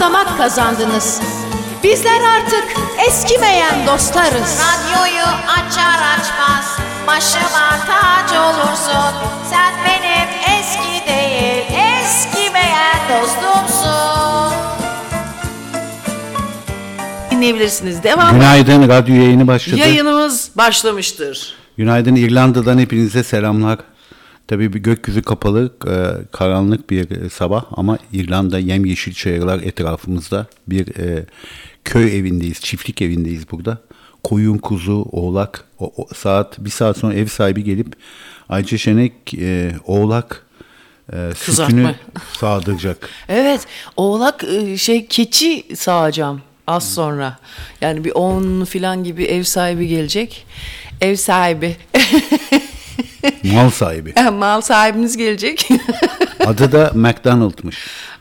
damak kazandınız. Bizler artık eskimeyen dostlarız. Radyoyu açar açmaz başıma tac olursun. Sen benim eski değil eskimeyen dostumsun. dinleyebilirsiniz. Devam. Günaydın, radyo yayını başladı. Yayınımız başlamıştır. Günaydın İrlanda'dan hepinize selamlar. Tabii bir gökyüzü kapalı, e, karanlık bir sabah ama İrlanda yemyeşil çayırlar etrafımızda. Bir e, köy evindeyiz, çiftlik evindeyiz burada. Koyun, kuzu, oğlak. O, o- saat bir saat sonra ev sahibi gelip Ayça Şenek e, oğlak e, sütünü sağdıracak. Evet, oğlak e, şey keçi sağacağım az sonra. Yani bir 10 filan gibi ev sahibi gelecek. Ev sahibi. Mal sahibi. Mal sahibiniz gelecek. Adı da McDonald'mış.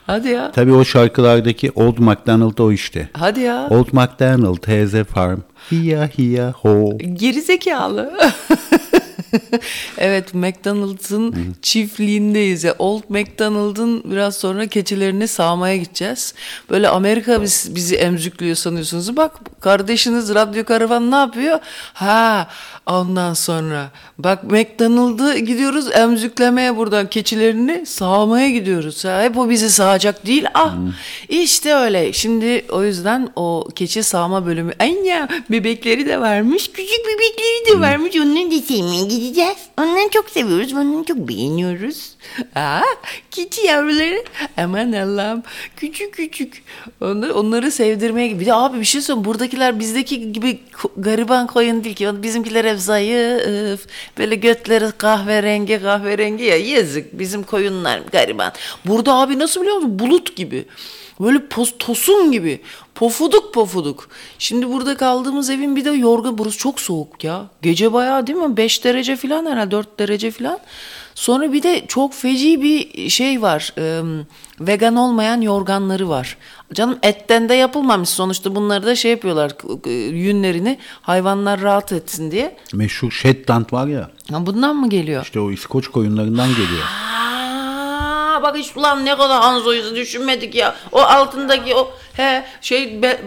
Hadi ya. Tabii o şarkılardaki Old McDonald o işte. Hadi ya. Old MacDonald has a farm. Hiya hiya ho. Geri zekalı. evet McDonald's'ın çiftliğindeyiz. Ya. Old McDonald'ın biraz sonra keçilerini sağmaya gideceğiz. Böyle Amerika biz, bizi emzüklüyor sanıyorsunuz. Bak kardeşiniz Radyo Karavan ne yapıyor? Ha ondan sonra bak McDonald'ı gidiyoruz emzüklemeye buradan keçilerini sağmaya gidiyoruz. Ha, hep o bizi sağacak değil. Ah işte öyle. Şimdi o yüzden o keçi sağma bölümü. Anya bebekleri de varmış. Küçük bebekleri de varmış. Onları da sevmeye gideceğiz. Onları çok seviyoruz. Onları çok beğeniyoruz. Aa, keçi yavruları. Aman Allah'ım. Küçük küçük. Onları, onları sevdirmeye gibi. Abi bir şey söyleyeyim. Buradakiler bizdeki gibi gariban koyun değil ki. Bizimkiler hep zayıf. Böyle götleri kahverengi kahverengi ya. Yazık. Bizim koyunlar gariban. Burada abi nasıl biliyor musun? Bulut gibi. Böyle pos, tosun gibi. Pofuduk pofuduk. Şimdi burada kaldığımız evin bir de yorgun. Burası çok soğuk ya. Gece bayağı değil mi? 5 derece falan herhalde 4 derece falan. Sonra bir de çok feci bir şey var. Ee, vegan olmayan yorganları var. Canım etten de yapılmamış sonuçta bunları da şey yapıyorlar yünlerini hayvanlar rahat etsin diye. Meşhur Shetland var ya. Ha, bundan mı geliyor? İşte o İskoç koyunlarından geliyor. Bak hiç ulan ne kadar Hanzo'yu düşünmedik ya. O altındaki o he şey be-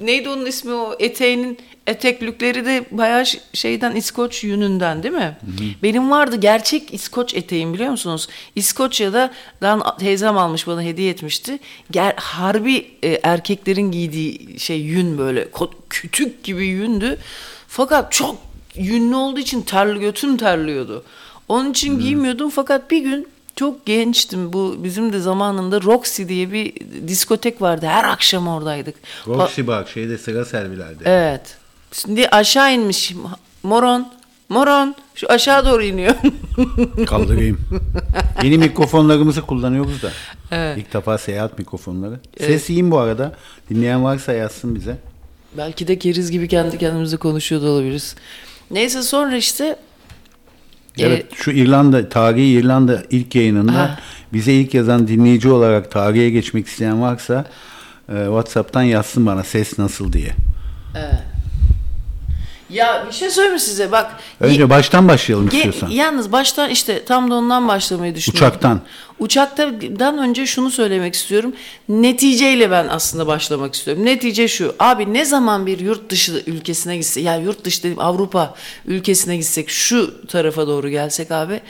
neydi onun ismi o eteğinin eteklükleri de bayağı şeyden İskoç yününden değil mi? Benim vardı gerçek İskoç eteğim biliyor musunuz? İskoçya'da dan teyzem almış bana hediye etmişti. Ger harbi e, erkeklerin giydiği şey yün böyle kütük gibi yündü. Fakat çok yünlü olduğu için terli götüm terliyordu. Onun için giymiyordum fakat bir gün çok gençtim. Bu bizim de zamanında Roxy diye bir diskotek vardı. Her akşam oradaydık. Pa- Roxy bak şeyde sıra servilerde. evet. Şimdi aşağı inmiş. Moron. Moron. Şu aşağı doğru iniyor. Kaldırayım. Yeni mikrofonlarımızı kullanıyoruz da. İlk defa seyahat mikrofonları. Ses iyiyim bu arada. Dinleyen varsa yazsın bize. Belki de keriz gibi kendi kendimize konuşuyor da olabiliriz. Neyse sonra işte Evet, şu İrlanda, tarihi İrlanda ilk yayınında Ha. bize ilk yazan dinleyici olarak tarihe geçmek isteyen varsa e, WhatsApp'tan yazsın bana ses nasıl diye. Ya bir şey söyleyeyim mi size bak. Önce baştan başlayalım Ge- istiyorsan. Yalnız baştan işte tam da ondan başlamayı düşünüyorum. Uçaktan. Uçaktan önce şunu söylemek istiyorum. Neticeyle ben aslında başlamak istiyorum. Netice şu. Abi ne zaman bir yurt dışı ülkesine gitsek, yani yurt dışı dediğim Avrupa ülkesine gitsek, şu tarafa doğru gelsek abi,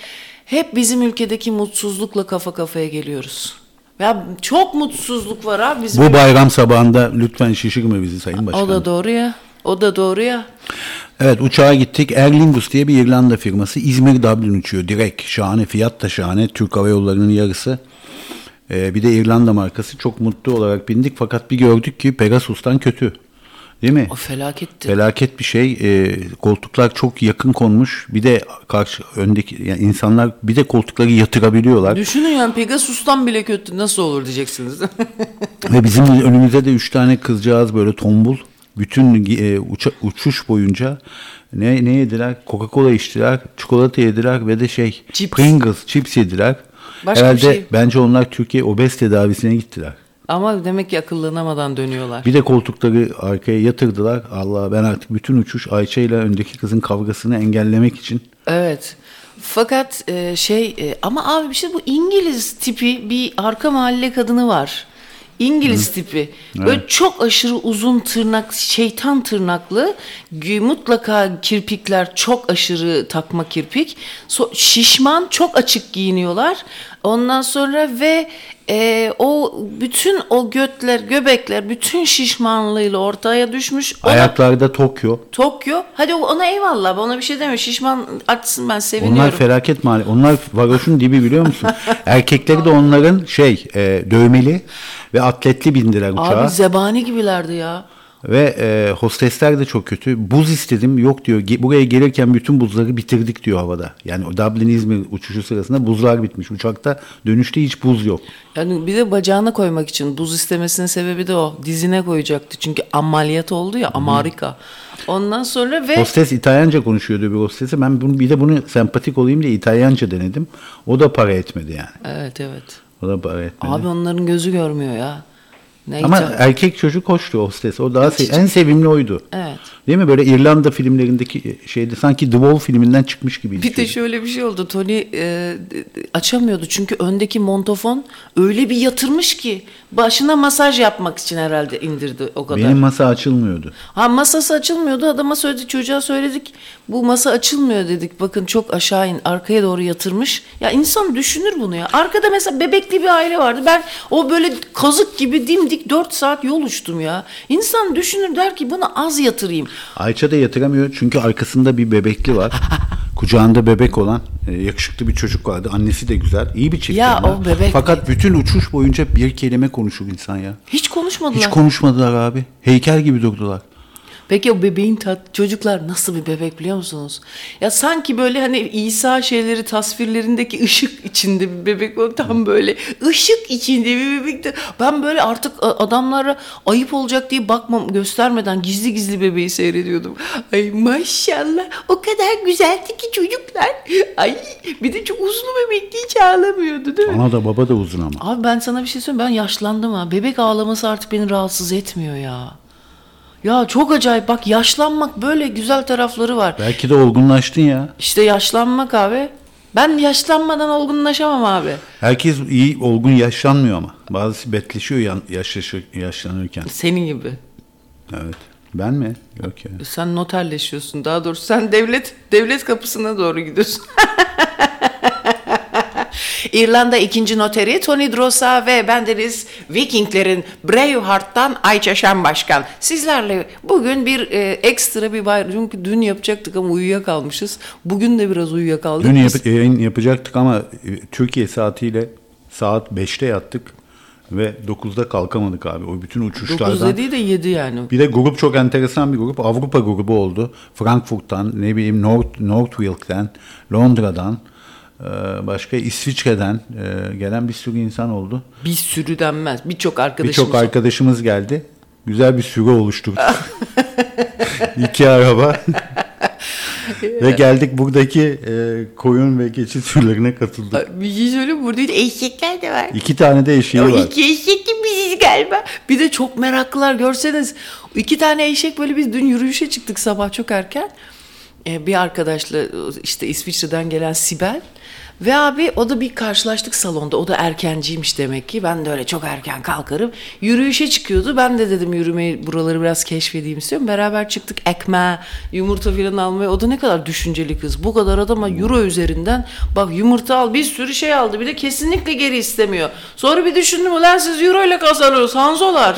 hep bizim ülkedeki mutsuzlukla kafa kafaya geliyoruz. Ya çok mutsuzluk var abi bizim. Bu bayram sabahında lütfen şişirme bizi Sayın Başkan. o da doğru ya. O da doğru ya. Evet uçağa gittik. Aer Lingus diye bir İrlanda firması. İzmir Dublin uçuyor direkt. Şahane fiyat da şahane. Türk Hava Yolları'nın yarısı. Ee, bir de İrlanda markası. Çok mutlu olarak bindik fakat bir gördük ki Pegasus'tan kötü. Değil mi? O felaketti. Felaket bir şey. Ee, koltuklar çok yakın konmuş. Bir de karşı öndeki yani insanlar bir de koltukları yatırabiliyorlar. Düşünün yani Pegasus'tan bile kötü nasıl olur diyeceksiniz. Ve bizim önümüzde de üç tane kızcağız böyle tombul. Bütün e, uça- uçuş boyunca ne ne yediler? Coca-Cola içtiler, çikolata yediler ve de şey Chips. Pringles, chips yediler. Başka bir Herhalde şey. bence onlar Türkiye obez tedavisine gittiler. Ama demek ki akıllanamadan dönüyorlar. Bir de koltukları arkaya yatırdılar. Allah ben artık bütün uçuş Ayça ile öndeki kızın kavgasını engellemek için Evet. Fakat e, şey e, ama abi bir şey bu İngiliz tipi bir arka mahalle kadını var. İngiliz tipi. Böyle çok aşırı uzun tırnak, şeytan tırnaklı. Mutlaka kirpikler çok aşırı takma kirpik. So- şişman, çok açık giyiniyorlar. Ondan sonra ve e, o bütün o götler, göbekler bütün şişmanlığıyla ortaya düşmüş. Ona- Ayaklarda Tokyo. Tokyo. Hadi ona eyvallah. Ona bir şey demiyor. Şişman açsın ben seviniyorum. Onlar felaket mali. Onlar varoşun dibi biliyor musun? Erkekleri de onların şey e, dövmeli ve atletli bindiler uçağa. Abi zebani gibilerdi ya. Ve e, hostesler de çok kötü. Buz istedim. Yok diyor. Ge- Buraya gelirken bütün buzları bitirdik diyor havada. Yani o Dublin İzmir uçuşu sırasında buzlar bitmiş. Uçakta dönüşte hiç buz yok. Yani bir de bacağına koymak için buz istemesinin sebebi de o. Dizine koyacaktı. Çünkü ameliyat oldu ya Amerika. Ondan sonra ve Hostes İtalyanca konuşuyordu bir hostesi. Ben bunu, bir de bunu sempatik olayım diye İtalyanca denedim. O da para etmedi yani. evet evet. O da para etmedi. Abi onların gözü görmüyor ya. Ne Ama erkek çocuk hoştu hostes. O daha se- en sevimli oydu. Evet. Değil mi? Böyle İrlanda filmlerindeki şeyde sanki The Wall filminden çıkmış gibiydi. Bir de şöyle bir şey oldu. Tony e, açamıyordu çünkü öndeki montofon öyle bir yatırmış ki başına masaj yapmak için herhalde indirdi o kadar. Benim masa açılmıyordu. Ha masası açılmıyordu. Adama söyledik, çocuğa söyledik. Bu masa açılmıyor dedik. Bakın çok aşağı in, arkaya doğru yatırmış. Ya insan düşünür bunu ya. Arkada mesela bebekli bir aile vardı. Ben o böyle kazık gibi dimdik 4 saat yol uçtum ya. İnsan düşünür der ki bunu az yatırayım. Ayça da yatıramıyor çünkü arkasında bir bebekli var. Kucağında bebek olan e, yakışıklı bir çocuk vardı. Annesi de güzel. İyi bir çift. Ya o bebek Fakat bütün uçuş boyunca bir kelime konuşur insan ya. Hiç konuşmadılar. Hiç konuşmadılar abi. Heykel gibi durdular. Peki o bebeğin tat, çocuklar nasıl bir bebek biliyor musunuz? Ya sanki böyle hani İsa şeyleri tasvirlerindeki ışık içinde bir bebek o tam böyle ışık içinde bir bebek de ben böyle artık adamlara ayıp olacak diye bakmam göstermeden gizli gizli bebeği seyrediyordum. Ay maşallah o kadar güzeldi ki çocuklar. Ay bir de çok uzun bebekti hiç ağlamıyordu değil mi? Ana da baba da uzun ama. Abi ben sana bir şey söyleyeyim ben yaşlandım ha. Bebek ağlaması artık beni rahatsız etmiyor ya. Ya çok acayip bak yaşlanmak böyle güzel tarafları var. Belki de olgunlaştın ya. İşte yaşlanmak abi. Ben yaşlanmadan olgunlaşamam abi. Herkes iyi olgun yaşlanmıyor ama. Bazısı betleşiyor yaşlaşır, yaşlanırken. Senin gibi. Evet. Ben mi? Yok ya. Sen noterleşiyorsun daha doğrusu. Sen devlet devlet kapısına doğru gidiyorsun. İrlanda ikinci noteri Tony Drosa ve bendeniz Vikinglerin Braveheart'tan Ayça Şen Başkan. Sizlerle bugün bir e, ekstra bir bayram. Çünkü dün yapacaktık ama uyuyakalmışız. Bugün de biraz uyuyakaldık. Dün yap- yayın yapacaktık ama e, Türkiye saatiyle saat 5'te yattık ve 9'da kalkamadık abi. O bütün 9 uçuşlardan. dediği de 7 yani. Bir de grup çok enteresan bir grup. Avrupa grubu oldu. Frankfurt'tan, ne bileyim North, Northwilk'ten, Londra'dan, başka İsviçre'den e, gelen bir sürü insan oldu. Bir sürü denmez. Birçok arkadaşımız. Birçok arkadaşımız geldi. Güzel bir sürü oluşturduk. İki araba. ve geldik buradaki e, koyun ve keçi sürülerine katıldık. Bir şey söyleyeyim burada eşekler de var. İki tane de eşeği O var. iki eşek biziz galiba. Bir de çok meraklılar görseniz. iki tane eşek böyle biz dün yürüyüşe çıktık sabah çok erken. Ee, bir arkadaşla işte İsviçre'den gelen Sibel. Ve abi o da bir karşılaştık salonda. O da erkenciymiş demek ki. Ben de öyle çok erken kalkarım. Yürüyüşe çıkıyordu. Ben de dedim yürümeyi buraları biraz keşfedeyim istiyorum. Beraber çıktık ekmeğe, yumurta falan almaya. O da ne kadar düşünceli kız. Bu kadar adama euro üzerinden bak yumurta al bir sürü şey aldı. Bir de kesinlikle geri istemiyor. Sonra bir düşündüm ulan siz euro ile kazanıyorsunuz Hanzolar.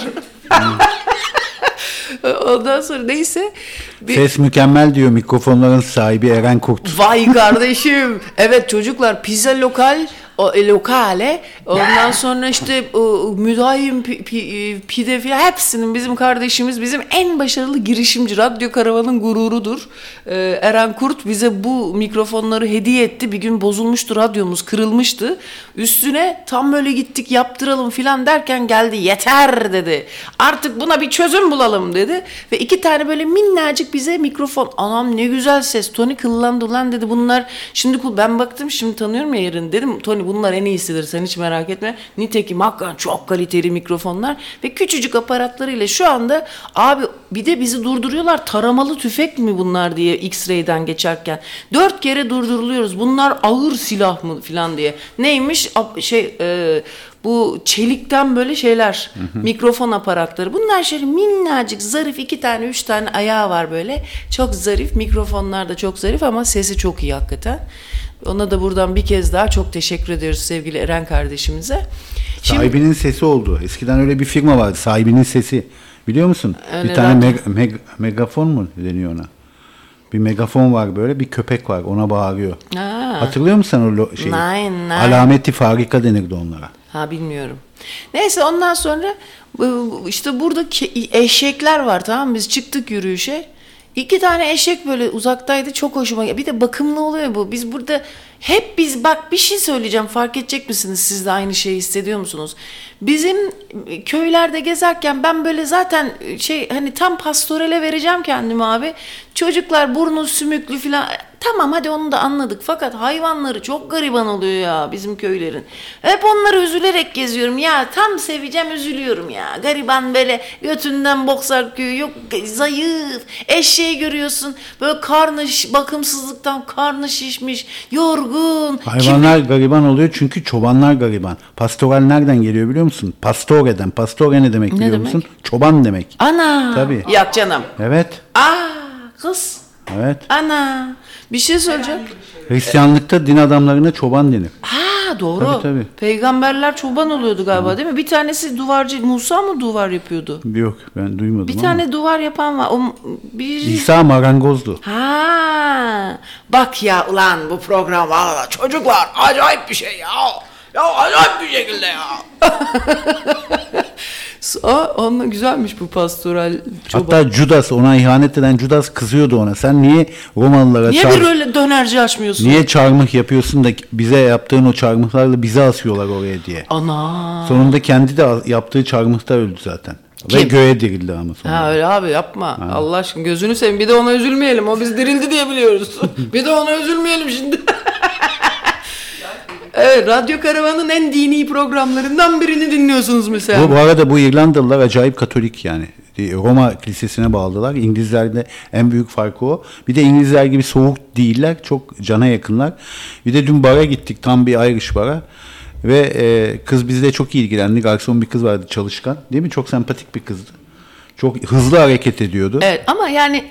Ondan sonra neyse. Bir... Ses mükemmel diyor mikrofonların sahibi Eren Kurt. Vay kardeşim. Evet çocuklar pizza lokal o, e, lokale ondan sonra işte o, müdahim pi, pi- e, pide filan hepsinin bizim kardeşimiz bizim en başarılı girişimci radyo karavanın gururudur. Ee, Eren Kurt bize bu mikrofonları hediye etti. Bir gün bozulmuştu radyomuz kırılmıştı. Üstüne tam böyle gittik yaptıralım filan derken geldi yeter dedi. Artık buna bir çözüm bulalım dedi. Ve iki tane böyle minnacık bize mikrofon. Anam ne güzel ses. Tony kıllandı lan dedi. Bunlar şimdi ben baktım şimdi tanıyorum ya yarın dedim. Tony bunlar en iyisidir sen hiç merak etme. Nitekim hakikaten çok kaliteli mikrofonlar ve küçücük aparatlarıyla şu anda abi bir de bizi durduruyorlar. Taramalı tüfek mi bunlar diye X-ray'den geçerken. Dört kere durduruluyoruz. Bunlar ağır silah mı filan diye. Neymiş? Şey e, bu çelikten böyle şeyler mikrofon aparatları. Bunlar şöyle minnacık zarif iki tane üç tane ayağı var böyle. Çok zarif mikrofonlar da çok zarif ama sesi çok iyi hakikaten. Ona da buradan bir kez daha çok teşekkür ediyoruz sevgili Eren kardeşimize. Şimdi Sahibinin sesi oldu. Eskiden öyle bir firma vardı. Sahibinin sesi. Biliyor musun? Öyle bir tane meg- meg- megafon mu deniyor ona? Bir megafon var böyle bir köpek var ona bağırıyor. Ha. Hatırlıyor musun sen o şeyi? Nein, nein. Alameti farika denirdi onlara. Ha bilmiyorum. Neyse ondan sonra işte burada eşekler var tamam mı? Biz çıktık yürüyüşe. İki tane eşek böyle uzaktaydı çok hoşuma geldi. Bir de bakımlı oluyor bu. Biz burada hep biz bak bir şey söyleyeceğim fark edecek misiniz? Siz de aynı şeyi hissediyor musunuz? Bizim köylerde gezerken ben böyle zaten şey hani tam pastorele vereceğim kendimi abi. Çocuklar burnu sümüklü falan. Tamam hadi onu da anladık. Fakat hayvanları çok gariban oluyor ya bizim köylerin. Hep onları üzülerek geziyorum. Ya tam seveceğim üzülüyorum ya. Gariban böyle götünden bok sarkıyor. Yok zayıf. Eşeği görüyorsun. Böyle karnı şiş- bakımsızlıktan karnı şişmiş. Yorgun. Hayvanlar gariban oluyor çünkü çobanlar gariban. Pastoral nereden geliyor biliyor musun? Pastore'den. Pastore ne demek biliyor demek? musun? Çoban demek. Ana. Tabii. Yak canım. Evet. Aa kız. Evet. Ana. Bir şey söyleyeceğim. Hristiyanlıkta din adamlarına çoban denir. Ha doğru. Tabii, tabii. Peygamberler çoban oluyordu galiba değil mi? Bir tanesi duvarcı Musa mı duvar yapıyordu? Yok ben duymadım Bir ama. tane duvar yapan var. O bir İsa marangozdu. Ha. Bak ya ulan bu program valla çocuklar acayip bir şey ya. Ya acayip bir şekilde ya. Aa, onunla güzelmiş bu pastoral çoban. Hatta Judas ona ihanet eden Judas kızıyordu ona. Sen niye Romalılara Niye çar- bir öyle dönerci açmıyorsun? niye çarmıh yapıyorsun da bize yaptığın o çarmıhlarla bizi asıyorlar oraya diye. Ana. Sonunda kendi de yaptığı çarmıhta öldü zaten. Ve Kim? göğe dirildi ama sonra. Ha öyle abi yapma. Allah aşkına gözünü seveyim. Bir de ona üzülmeyelim. O biz dirildi diye biliyoruz. bir de ona üzülmeyelim şimdi. Evet, Radyo Karavan'ın en dini programlarından birini dinliyorsunuz mesela. Bu, bu arada bu İrlandalılar acayip Katolik yani. Roma kilisesine bağlılar. İngilizlerde en büyük farkı o. Bir de İngilizler gibi soğuk değiller. Çok cana yakınlar. Bir de dün bara gittik. Tam bir Irish bara. Ve e, kız bizle çok ilgilendi. Garson bir kız vardı çalışkan. Değil mi? Çok sempatik bir kızdı. Çok hızlı hareket ediyordu. Evet ama yani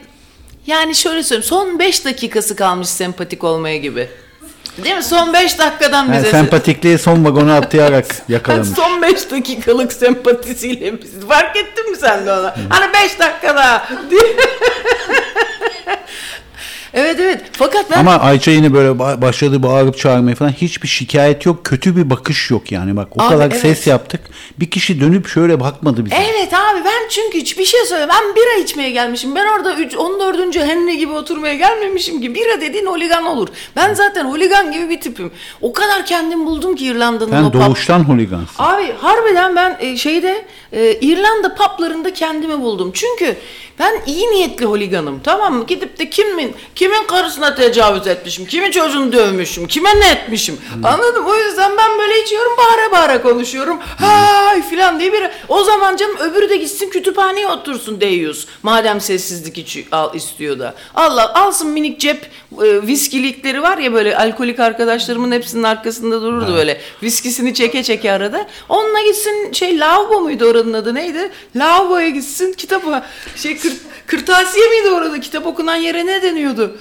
yani şöyle söyleyeyim. Son 5 dakikası kalmış sempatik olmaya gibi. Değil mi? Son 5 dakikadan Yani bize... sempatikliği son vagona atlayarak yakalamış. Son 5 dakikalık sempatisiyle biz. Fark ettin mi sen de ona? Hani 5 dakikada diye. evet evet. Fakat ben Ama Ayça yine böyle ba- başladı bağırıp çağırmaya falan. Hiçbir şikayet yok. Kötü bir bakış yok yani. Bak o Abi, kadar evet. ses yaptık. Bir kişi dönüp şöyle bakmadı bize. Evet abi ben çünkü hiçbir şey söyle. Ben bira içmeye gelmişim. Ben orada üç- 14. Henry gibi oturmaya gelmemişim ki. Bira dediğin holigan olur. Ben zaten holigan gibi bir tipim. O kadar kendim buldum ki İrlanda'nın Sen o pub- doğuştan holigansın. Abi harbiden ben e, şeyde e, İrlanda publarında kendimi buldum. Çünkü ben iyi niyetli holiganım tamam mı? Gidip de kimin kimin karısına tecavüz etmişim, kimin çocuğunu dövmüşüm, kime ne etmişim. Anladın mı? O yüzden ben böyle içiyorum bağıra bağıra konuşuyorum. Hay filan diye bir o zaman canım öbürü de gitsin kütüphaneye otursun Deyyus. Madem sessizlik içi, al, istiyor da. Allah alsın minik cep e, viskilikleri var ya böyle alkolik arkadaşlarımın hepsinin arkasında dururdu böyle. Viskisini çeke çeke arada. Onunla gitsin şey lavabo muydu oranın adı neydi? Lavaboya gitsin kitabı şey kır- kırtasiye miydi orada kitap okunan yere ne deniyordu?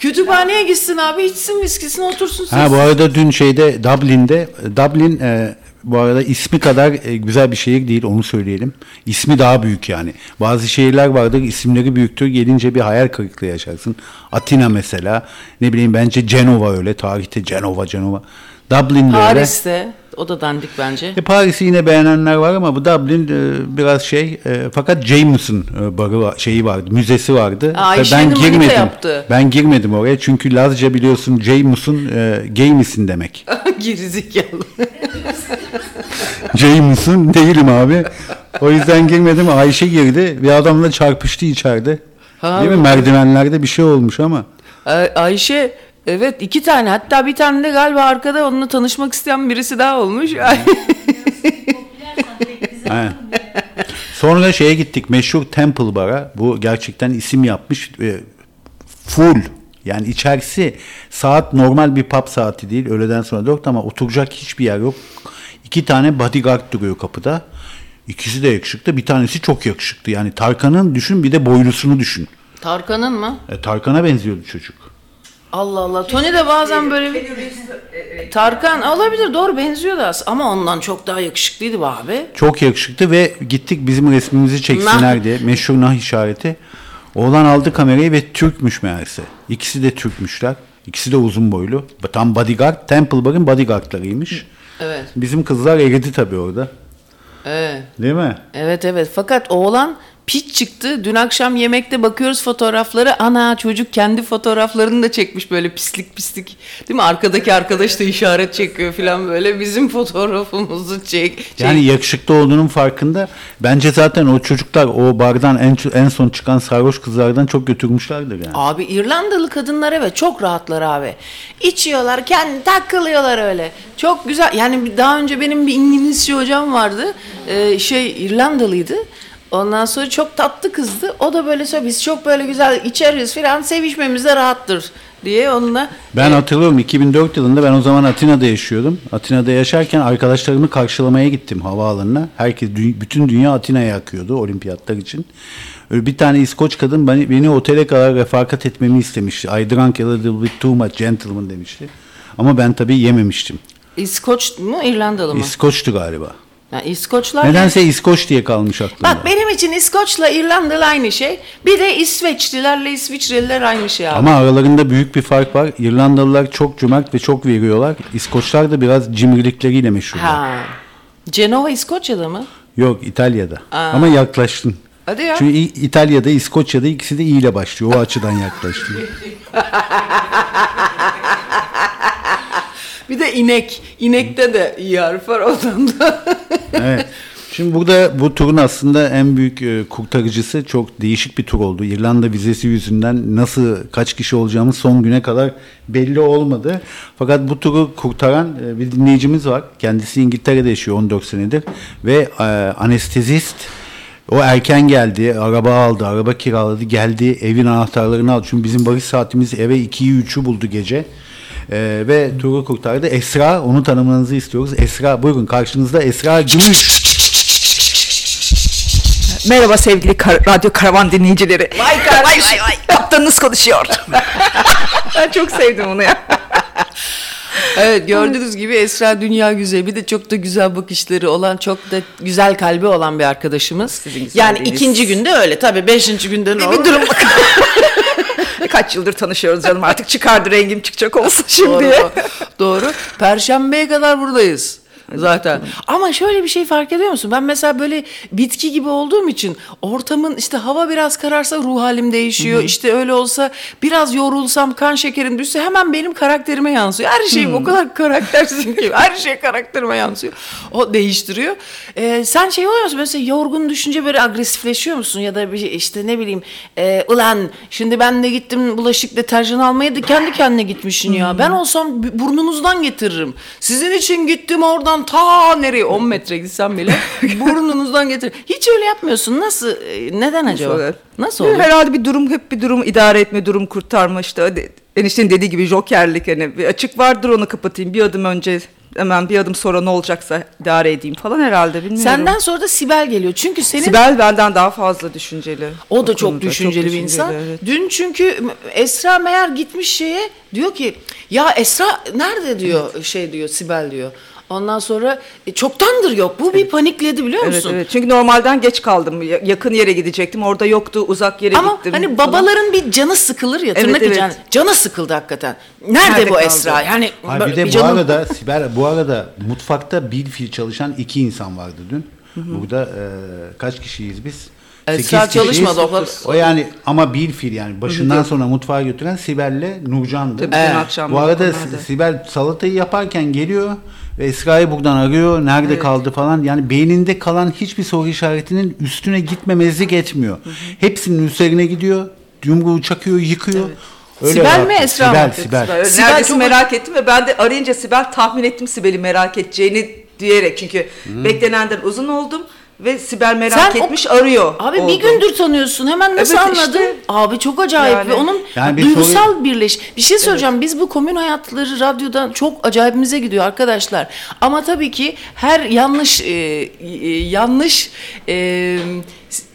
Kütüphaneye gitsin abi içsin viskisini otursun. Ha bu arada dün şeyde Dublin'de Dublin e, bu arada ismi kadar e, güzel bir şehir değil onu söyleyelim. İsmi daha büyük yani. Bazı şehirler vardır isimleri büyüktür gelince bir hayal kırıklığı yaşarsın. Atina mesela ne bileyim bence Cenova öyle tarihte Cenova Cenova. Dublin de öyle. Paris'te o da dandik bence. E, Paris'i yine beğenenler var ama bu Dublin e, biraz şey e, fakat Jameson e, barı var- şeyi vardı, müzesi vardı. Aa, Ve ben girmedim. yaptı. Ben girmedim oraya çünkü Lazca biliyorsun Jameson e, gay misin demek. Gerizekalı. Jameson değilim abi. O yüzden girmedim. Ayşe girdi. Bir adamla çarpıştı içeride. Ha, Değil mi? Merdivenlerde bir şey olmuş ama. Ay- Ayşe evet iki tane hatta bir tane de galiba arkada onunla tanışmak isteyen birisi daha olmuş. He. Sonra şeye gittik. Meşhur Temple Bar'a. Bu gerçekten isim yapmış. E, full. Yani içerisi saat normal bir pub saati değil. Öğleden sonra dört ama oturacak hiçbir yer yok. İki tane bodyguard duruyor kapıda. İkisi de yakışıklı. Bir tanesi çok yakışıklı. Yani Tarkan'ın düşün bir de boylusunu düşün. Tarkan'ın mı? E, Tarkan'a benziyordu çocuk. Allah Allah. Tony de bazen böyle bir... Tarkan olabilir doğru benziyor da aslında. ama ondan çok daha yakışıklıydı be abi. Çok yakışıklı ve gittik bizim resmimizi çeksinler Nah. diye. Meşhur nah işareti. Oğlan aldı kamerayı ve Türkmüş meğerse. İkisi de Türkmüşler. İkisi de uzun boylu. Tam bodyguard. Temple Bar'ın bodyguardlarıymış. Evet. Bizim kızlar eridi tabii orada. Evet. Değil mi? Evet evet fakat oğlan piç çıktı. Dün akşam yemekte bakıyoruz fotoğrafları. Ana çocuk kendi fotoğraflarını da çekmiş böyle pislik pislik. Değil mi? Arkadaki arkadaş da işaret çekiyor falan böyle. Bizim fotoğrafımızı çek. çek. Yani yakışıklı olduğunun farkında. Bence zaten o çocuklar o bardan en, en son çıkan sarhoş kızlardan çok götürmüşlerdir yani. Abi İrlandalı kadınlar evet çok rahatlar abi. İçiyorlar, kendi takılıyorlar öyle. Çok güzel. Yani daha önce benim bir İngilizce hocam vardı. Ee, şey İrlandalıydı. Ondan sonra çok tatlı kızdı. O da böyle söylüyor. Biz çok böyle güzel içeriz filan. Sevişmemiz de rahattır diye onunla. Ben hatırlıyorum 2004 yılında ben o zaman Atina'da yaşıyordum. Atina'da yaşarken arkadaşlarımı karşılamaya gittim havaalanına. Herkes bütün dünya Atina'ya akıyordu olimpiyatlar için. Öyle bir tane İskoç kadın beni, beni otele kadar refakat etmemi istemişti. I drank a little bit too much gentleman demişti. Ama ben tabii yememiştim. İskoç mu İrlandalı mı? İskoç'tu galiba. Yani İskoçlar. Nedense İskoç diye kalmış aklımda. Bak benim için İskoç'la İrlandalı aynı şey. Bir de İsveçlilerle İsviçreliler aynı şey abi. Ama aralarında büyük bir fark var. İrlandalılar çok cömert ve çok veriyorlar. İskoçlar da biraz cimrilikleriyle meşhurlar. Ha. Cenova İskoçya'da mı? Yok İtalya'da. Ama yaklaştın. Hadi ya. Çünkü İ- İtalya'da, İskoçya'da ikisi de İ ile başlıyor. O açıdan yaklaştın. Bir de inek. İnekte de iyi harf var ondan da. evet. Şimdi burada bu turun aslında en büyük e, kurtarıcısı çok değişik bir tur oldu. İrlanda vizesi yüzünden nasıl kaç kişi olacağımız son güne kadar belli olmadı. Fakat bu turu kurtaran e, bir dinleyicimiz var. Kendisi İngiltere'de yaşıyor 14 senedir ve e, anestezist o erken geldi, araba aldı, araba kiraladı, geldi, evin anahtarlarını aldı. Çünkü bizim varış saatimiz eve 2'yi 3'ü buldu gece. Ee, ve turu kurtardı. Esra, onu tanımanızı istiyoruz. Esra, buyurun karşınızda Esra Gümüş. Merhaba sevgili kar- radyo karavan dinleyicileri. Vay kardeşim. Vay vay vay. Kaptanınız konuşuyor. ben çok sevdim onu ya. Evet gördüğünüz gibi Esra dünya güzeli. Bir de çok da güzel bakışları olan, çok da güzel kalbi olan bir arkadaşımız. Yani güzelliğiniz. ikinci günde öyle. Tabii beşinci günde ne Bir, olur? bir durum bakın. Kaç yıldır tanışıyoruz canım artık çıkardı rengim çıkacak olsun şimdi. Doğru. Doğru. Perşembeye kadar buradayız. Zaten. Ama şöyle bir şey fark ediyor musun? Ben mesela böyle bitki gibi olduğum için ortamın işte hava biraz kararsa ruh halim değişiyor. İşte öyle olsa biraz yorulsam kan şekerim düşse hemen benim karakterime yansıyor. Her şeyim o kadar karaktersizim ki her şey karakterime yansıyor. O değiştiriyor. Ee, sen şey oluyor musun? Mesela yorgun düşünce böyle agresifleşiyor musun? Ya da bir şey, işte ne bileyim e, ulan şimdi ben de gittim bulaşık deterjan almaya da kendi kendine gitmişsin ya. Ben olsam burnunuzdan getiririm. Sizin için gittim oradan ta nereye 10 metre gitsem bile burnunuzdan getir. Hiç öyle yapmıyorsun. Nasıl? e, Neden acaba? olur? Nasıl olur? Herhalde bir durum hep bir durum idare etme, durum kurtarma işte. Eniştenin dediği gibi jokerlik hani bir açık vardır onu kapatayım. Bir adım önce hemen bir adım sonra ne olacaksa idare edeyim falan herhalde bilmiyorum. Senden sonra da Sibel geliyor. Çünkü senin Sibel benden daha fazla düşünceli. O da çok düşünceli bir düşünceli, insan. evet. Dün çünkü Esra meğer gitmiş şeye diyor ki ya Esra nerede diyor şey diyor Sibel diyor. Ondan sonra "E, çoktandır yok. Bu bir panikledi biliyor Evet, musun? evet. Çünkü normalden geç kaldım. Ya- Yakın yere gidecektim. Orada yoktu. Uzak yere Ama gittim. hani falan. babaların bir canı sıkılır ya Evet, tırnak evet. içi. Canı sıkıldı hakikaten. Nerede, Nerede bu kaldı? Esra? Yani Ha, bir de bu canım- arada Sibel bu arada mutfakta bir fil çalışan iki insan vardı dün. Burada e, kaç kişiyiz biz? Esra çalışmadı, o kadar- O yani ama bir fil yani başından sonra mutfağa götüren Sibel'le Nurcan'dı. Tabii, dün akşam Bu arada. Sibel salatayı yaparken geliyor ve Esra'yı buradan arıyor. Nerede kaldı falan. Yani beyninde kalan hiçbir soru işaretinin üstüne gitmemezlik etmiyor. Hepsinin üzerine gidiyor. Yumruğu çakıyor, yıkıyor. Öyle Sibel mi, Esra mı? Sibel, Sibel. Sibel, Sibel Neredeyse çok- merak ettim ve ben de arayınca Sibel tahmin ettim Sibel'i merak edeceğini diyerek çünkü beklenenden uzun oldum ve Sibel merak Sen o- etmiş arıyor. Abi oldu. bir gündür tanıyorsun. Hemen nasıl Evet, anladın? işte. Abi çok acayip Yani- ve onun Yani bir duygusal soru- birleş. Bir şey söyleyeceğim. Biz bu komün hayatları radyodan çok acayibimize gidiyor arkadaşlar. Ama tabii ki her yanlış e, e, yanlış e,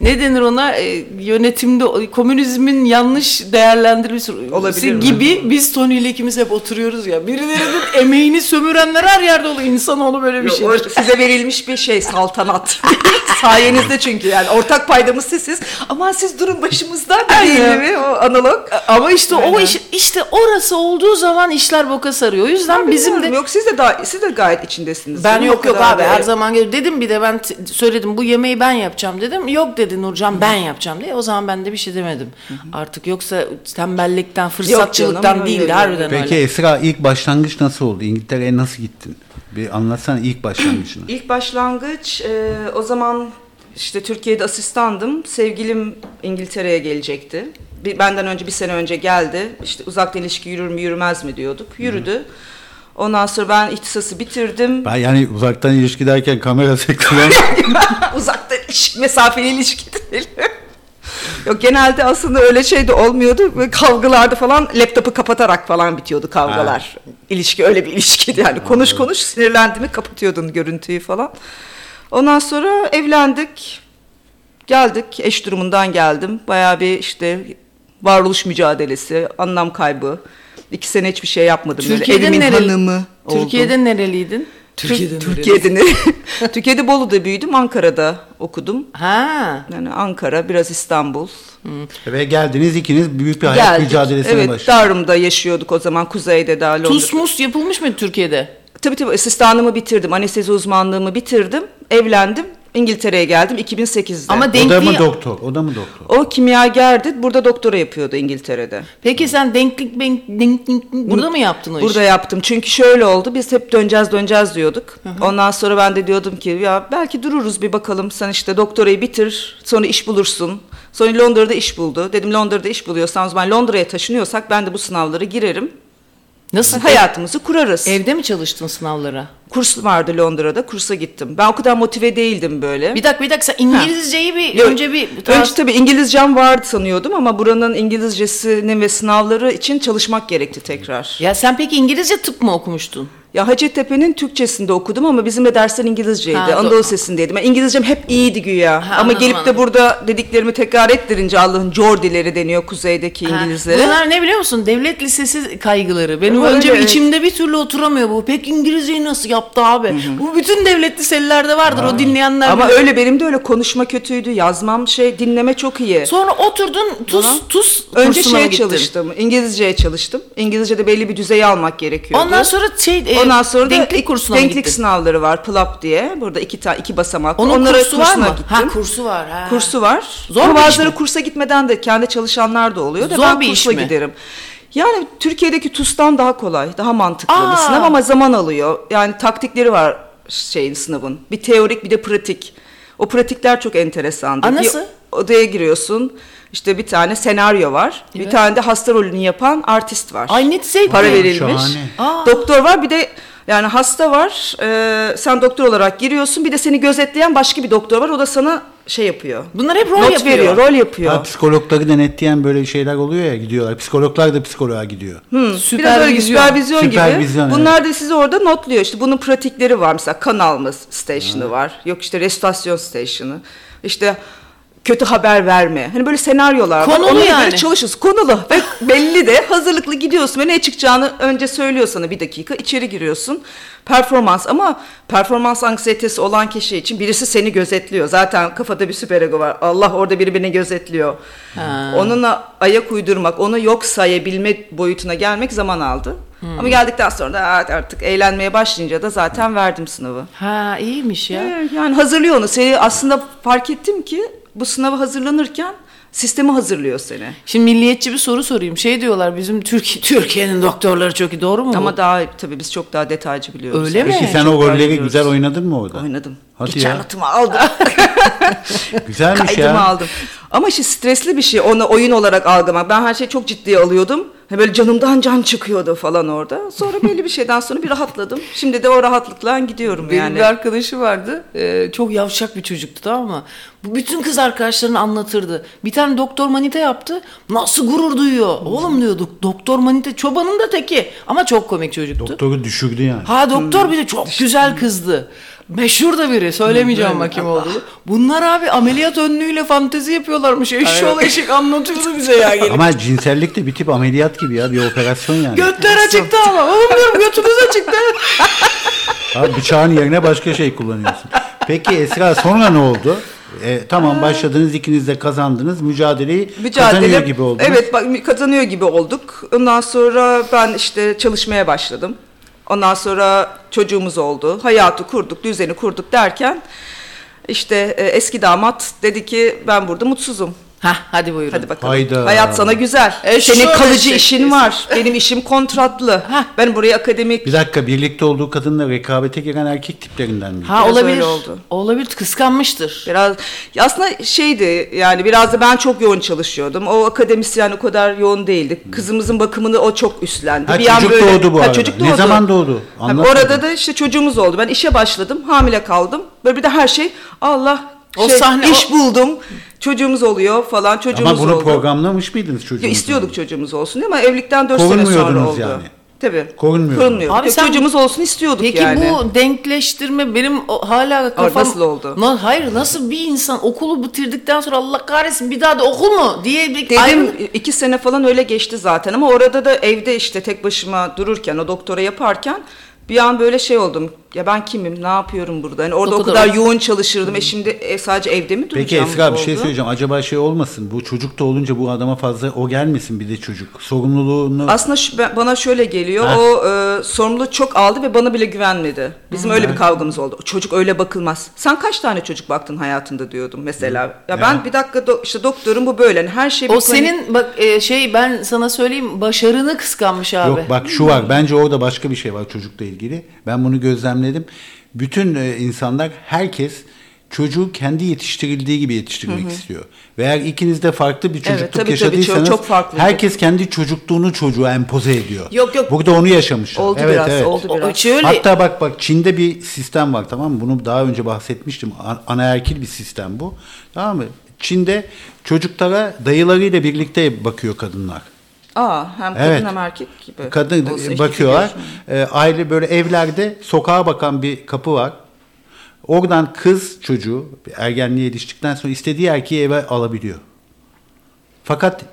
ne denir ona E, yönetimde o- komünizmin yanlış değerlendirilmesi Olabilir mi? gibi biz Tony ile ikimiz hep oturuyoruz ya. Birilerinin emeğini sömürenler her yerde oluyor. İnsanoğlu böyle bir şey. o size verilmiş bir şey saltanat. Sayenizde çünkü yani ortak paydamız sizsiz. Aman siz durun başımızda değil mi o analog? Ama işte o Aynen. iş, işte orası olduğu zaman işler boka sarıyor. O yüzden bizim de yok siz de daha, siz de gayet içindesiniz. ben yok O yok abi her zaman gel- dedim bir de ben söyledim bu yemeği ben yapacağım dedim. Yok dedi Nurcan ben yapacağım diye. O zaman ben de bir şey demedim. Artık yoksa tembellikten, fırsatçılıktan canım, değildi yok, yok. harbiden Peki öyle. Esra ilk başlangıç nasıl oldu? İngiltere'ye nasıl gittin? Bir anlatsana ilk başlangıcını. İlk başlangıç e, o zaman işte Türkiye'de asistandım. Sevgilim İngiltere'ye gelecekti. Bir, benden önce bir sene önce geldi. İşte uzaktan ilişki yürür mü yürümez mi diyorduk. Yürüdü. Ondan sonra ben ihtisası bitirdim. Ben yani uzaktan ilişki derken kamera sektörü uzaktan ilişki, mesafeli ilişki değil. Yok genelde aslında öyle şey de olmuyordu. Böyle kavgalarda falan laptopu kapatarak falan bitiyordu kavgalar. İlişki öyle bir ilişkiydi yani. Konuş konuş sinirlendi mi kapatıyordun görüntüyü falan. Ondan sonra evlendik. Geldik. Eş durumundan geldim. Bayağı bir işte varoluş mücadelesi, anlam kaybı. İki sene hiçbir şey yapmadım. Böyle Türkiye'de evimin nereli- hanımı oldum. Türkiye'de nereliydin? Türkiye'de Türkiye'de ne? Türkiye'de Bolu'da büyüdüm, Ankara'da okudum. Ha. Yani Ankara, biraz İstanbul. ve geldiniz ikiniz büyük bir hayat Geldik. mücadelesine Evet, başladınız. Darım'da yaşıyorduk o zaman, kuzeyde daha Londra. Tuz mus yapılmış mı Türkiye'de? Tabii tabii asistanlığımı bitirdim, anestezi uzmanlığımı bitirdim, evlendim. İngiltere'ye geldim 2008'de. Ama O da denkliği... mı doktor? O da mı doktor? o kimyagerdi, burada doktora yapıyordu İngiltere'de. Peki sen denklik, denk, denklik burada mı yaptın o işi? Burada yaptım. Çünkü şöyle oldu. Biz hep döneceğiz döneceğiz diyorduk. Ondan sonra ben de diyordum ki ya belki dururuz bir bakalım. Sen işte doktorayı bitir. Sonra iş bulursun. Sonra Londra'da iş buldu. Dedim Londra'da iş buluyorsan o zaman Londra'ya taşınıyorsak ben de bu sınavlara girerim. Nasıl? Hayatımızı kurarız. Evde mi çalıştın sınavlara? Kurs vardı Londra'da. Kursa gittim. Ben o kadar motive değildim böyle. Bir dakika bir dakika sen İngilizceyi bir Yok, önce bir Önce tabii İngilizcem vardı sanıyordum ama buranın İngilizcesinin ve sınavları için çalışmak gerekti tekrar. Ya sen peki İngilizce tıp mı okumuştun? Ya Hacettepe'nin Türkçesinde okudum ama bizim de dersler İngilizceydi. Ha, do- Anadolu Lisesi'ndeydim. Ben İngilizcem hep iyiydi güya. Ha, ama anladım, gelip de anladım. burada dediklerimi tekrar ettirince Allah'ın Jordileri deniyor kuzeydeki Ha, İngilizlere. Bunlar ne biliyor musun? Devlet lisesi kaygıları. Benim Öyle, önce evet. içimde bir türlü oturamıyor bu. Pek İngilizceyi nasıl yaptı abi? Bu bütün devlet liselilerde vardır o dinleyenler. Ama bilir. öyle benim de öyle konuşma kötüydü. Yazmam şey dinleme çok iyi. Sonra oturdun tuz tuz Önce kursuna şey gittin. çalıştım. İngilizceye çalıştım. İngilizce'de belli bir düzeyi almak gerekiyordu. Ondan sonra şey e, Ondan sonra da denklik ilk- kursuna denklik gittin? sınavları var. PLAP diye. Burada iki ta iki basamak. Onun Onlara kursu var mı? Gittim. Ha kursu var. Ha. Kursu var. Zor Ama bir bazıları kursa gitmeden de kendi çalışanlar da oluyor. Da Zor ben bir kursla iş mi? giderim. Yani Türkiye'deki TUS'tan daha kolay, daha mantıklı Aa. bir sınav ama zaman alıyor. Yani taktikleri var şeyin sınavın. Bir teorik bir de pratik. O pratikler çok enteresandı. Aa, Bir nasıl? odaya giriyorsun. İşte bir tane senaryo var. Bir Evet. tane de hasta rolünü yapan artist var. Ay ne zevkli. Para verilmiş. Şahane. Doktor var bir de yani hasta var. Ee, sen doktor olarak giriyorsun. Bir de seni gözetleyen başka bir doktor var. O da sana şey yapıyor. Bunlar hep rol Not yapıyor. veriyor, rol yapıyor. Ha, psikologları denetleyen böyle şeyler oluyor ya gidiyorlar. Psikologlar da psikoloğa gidiyor. Biraz öyle süpervizyon, Süpervizyon, gibi. Bunlar da sizi orada notluyor. İşte bunun pratikleri var. Mesela kan alma station'ı var. Yok işte restorasyon station'ı. İşte kötü haber verme. Hani böyle senaryolar var. Konulu yani. çalışırız. Konulu ve belli de hazırlıklı gidiyorsun ve ne çıkacağını önce söylüyor sana bir dakika. içeri giriyorsun. Performans ama performans anksiyetesi olan kişi için birisi seni gözetliyor. Zaten kafada bir süper ego var. Allah orada biri beni gözetliyor. Onunla ayak uydurmak, onu yok sayabilme boyutuna gelmek zaman aldı. Ama geldikten sonra da "Aa, artık eğlenmeye başlayınca da zaten verdim sınavı. Ha iyiymiş ya. Evet, Yani hazırlıyor onu. Seni aslında fark ettim ki bu sınava hazırlanırken sistemi hazırlıyor seni. Şimdi milliyetçi bir soru sorayım. Şey diyorlar bizim Türkiye Türkiye'nin doktorları çok iyi. Doğru mu bu? Ama daha tabii biz çok daha detaycı biliyoruz. Öyle mi? Peki sen Çok o rolleri güzel oynadın mı orada? Oynadım. Hadi İç ya. anlatımı aldım. Güzelmiş Kaydımı ya. aldım. Ama işte stresli bir şey onu oyun olarak algılamak. Ben her şeyi çok ciddiye alıyordum. Böyle canımdan can çıkıyordu falan orada. Sonra belli bir şeyden sonra bir rahatladım. Şimdi de o rahatlıkla gidiyorum Benim yani. bir arkadaşı vardı. Ee, çok yavşak bir çocuktu tamam mı? Bu bütün kız arkadaşlarını anlatırdı. Bir tane doktor manita yaptı. Nasıl gurur duyuyor. Oğlum diyorduk doktor manita çobanın da teki. Ama çok komik çocuktu. Doktoru düşürdü yani. Ha doktor bir de çok güzel kızdı. Meşhur da biri. Söylemeyeceğim bakayım kim olduğunu. Bunlar abi ameliyat önlüğüyle fantezi yapıyorlarmış. Eşşoğlu eşik anlatıyordu bize ya gelip. Ama cinsellik de bir tip ameliyat gibi ya bir operasyon yani. Götler açıktı ama. Oğlum diyorum götünüz açıktı. Abi bıçağın yerine başka şey kullanıyorsun. Peki Esra sonra ne oldu? E, tamam başladınız ikiniz de kazandınız mücadeleyi kazanıyor gibi oldunuz. Evet bak, kazanıyor gibi olduk. Ondan sonra ben işte çalışmaya başladım. Ondan sonra çocuğumuz oldu. Hayatı kurduk, düzeni kurduk derken işte e, eski damat dedi ki ben burada mutsuzum. Hah hadi buyurun. Hadi bakalım. Hayda. Hayat sana güzel. E, Senin kalıcı şey- işin var. Benim işim kontratlı. Hah. Ben buraya akademik Bir dakika birlikte olduğu kadınla rekabete giren erkek tiplerinden mi? Ha Biraz olabilir. öyle oldu. Olabilir kıskanmıştır. Biraz ya aslında şeydi yani biraz da ben çok yoğun çalışıyordum. O akademisyen o kadar yoğun değildi. Kızımızın bakımını o çok üstlendi. Ha, Bir an çocuk böyle- doğdu bu Ha, arada. çocuk Ne doğdu. zaman doğdu? Ha, Anlat orada da işte çocuğumuz oldu. Ben işe başladım. Hamile kaldım. Böyle bir de her şey Allah O şey, sahne- iş o- buldum. Çocuğumuz oluyor falan. Çocuğumuz Ama bunu oldu. programlamış mıydınız çocuğunuzla? Ya istiyorduk çocuğumuz olsun? Ama evlilikten 4 sene sonra oldu. yani. Tabii. Korunmuyorduk. Abi Yok, sen- çocuğumuz olsun istiyorduk Peki yani. bu denkleştirme benim o- hala kafam... nasıl oldu? Na- hayır nasıl bir insan okulu bitirdikten sonra Allah kahretsin bir daha da okul mu diye bir Dedim ayrı- iki sene falan öyle geçti zaten ama orada da evde işte tek başıma dururken o doktora yaparken bir an böyle şey oldum. Ya ben kimim? Ne yapıyorum burada? Yani orada O o kadar yoğun çalışırdım. E şimdi e, sadece evde mi duracağım? Peki Esra bir şey söyleyeceğim. Acaba şey olmasın? Bu çocuk da olunca bu adama fazla o gelmesin bir de çocuk. Sorumluluğunu Aslında şu- ben- bana şöyle geliyor. Ha. O e, sorumluluğu çok aldı ve bana bile güvenmedi. Bizim öyle bir kavgamız oldu. Çocuk öyle bakılmaz. Sen kaç tane çocuk baktın hayatında diyordum mesela. Ya ben bir dakika do- işte doktorum bu böyle. Yani her şey O panik- senin bak e, şey ben sana söyleyeyim başarını kıskanmış abi. Yok bak şu var. Bence orada başka bir şey var çocukla ilgili. Ben bunu gözlemledim. Bütün e, insanlar herkes çocuğu kendi yetiştirildiği gibi yetiştirmek istiyor. Ve eğer ikiniz de farklı bir çocukluk tabii, tabii, yaşadıysanız çok- çok farklıydı. herkes kendi çocukluğunu çocuğa empoze ediyor. Yok, yok. Burada onu yaşamışlar. Oldu evet, biraz, evet. oldu O- biraz. şöyle Hatta bak bak Çin'de bir sistem var tamam mı? Bunu daha önce bahsetmiştim. Anaerkil bir sistem bu. Tamam mı? Çin'de çocuklara dayılarıyla birlikte bakıyor kadınlar. Aa, hem kadın Evet. hem erkek gibi. Kadın Olsa bakıyorlar. Ee, aile böyle evlerde sokağa bakan bir kapı var. Oradan kız çocuğu ergenliğe eriştikten sonra istediği erkeği eve alabiliyor. Fakat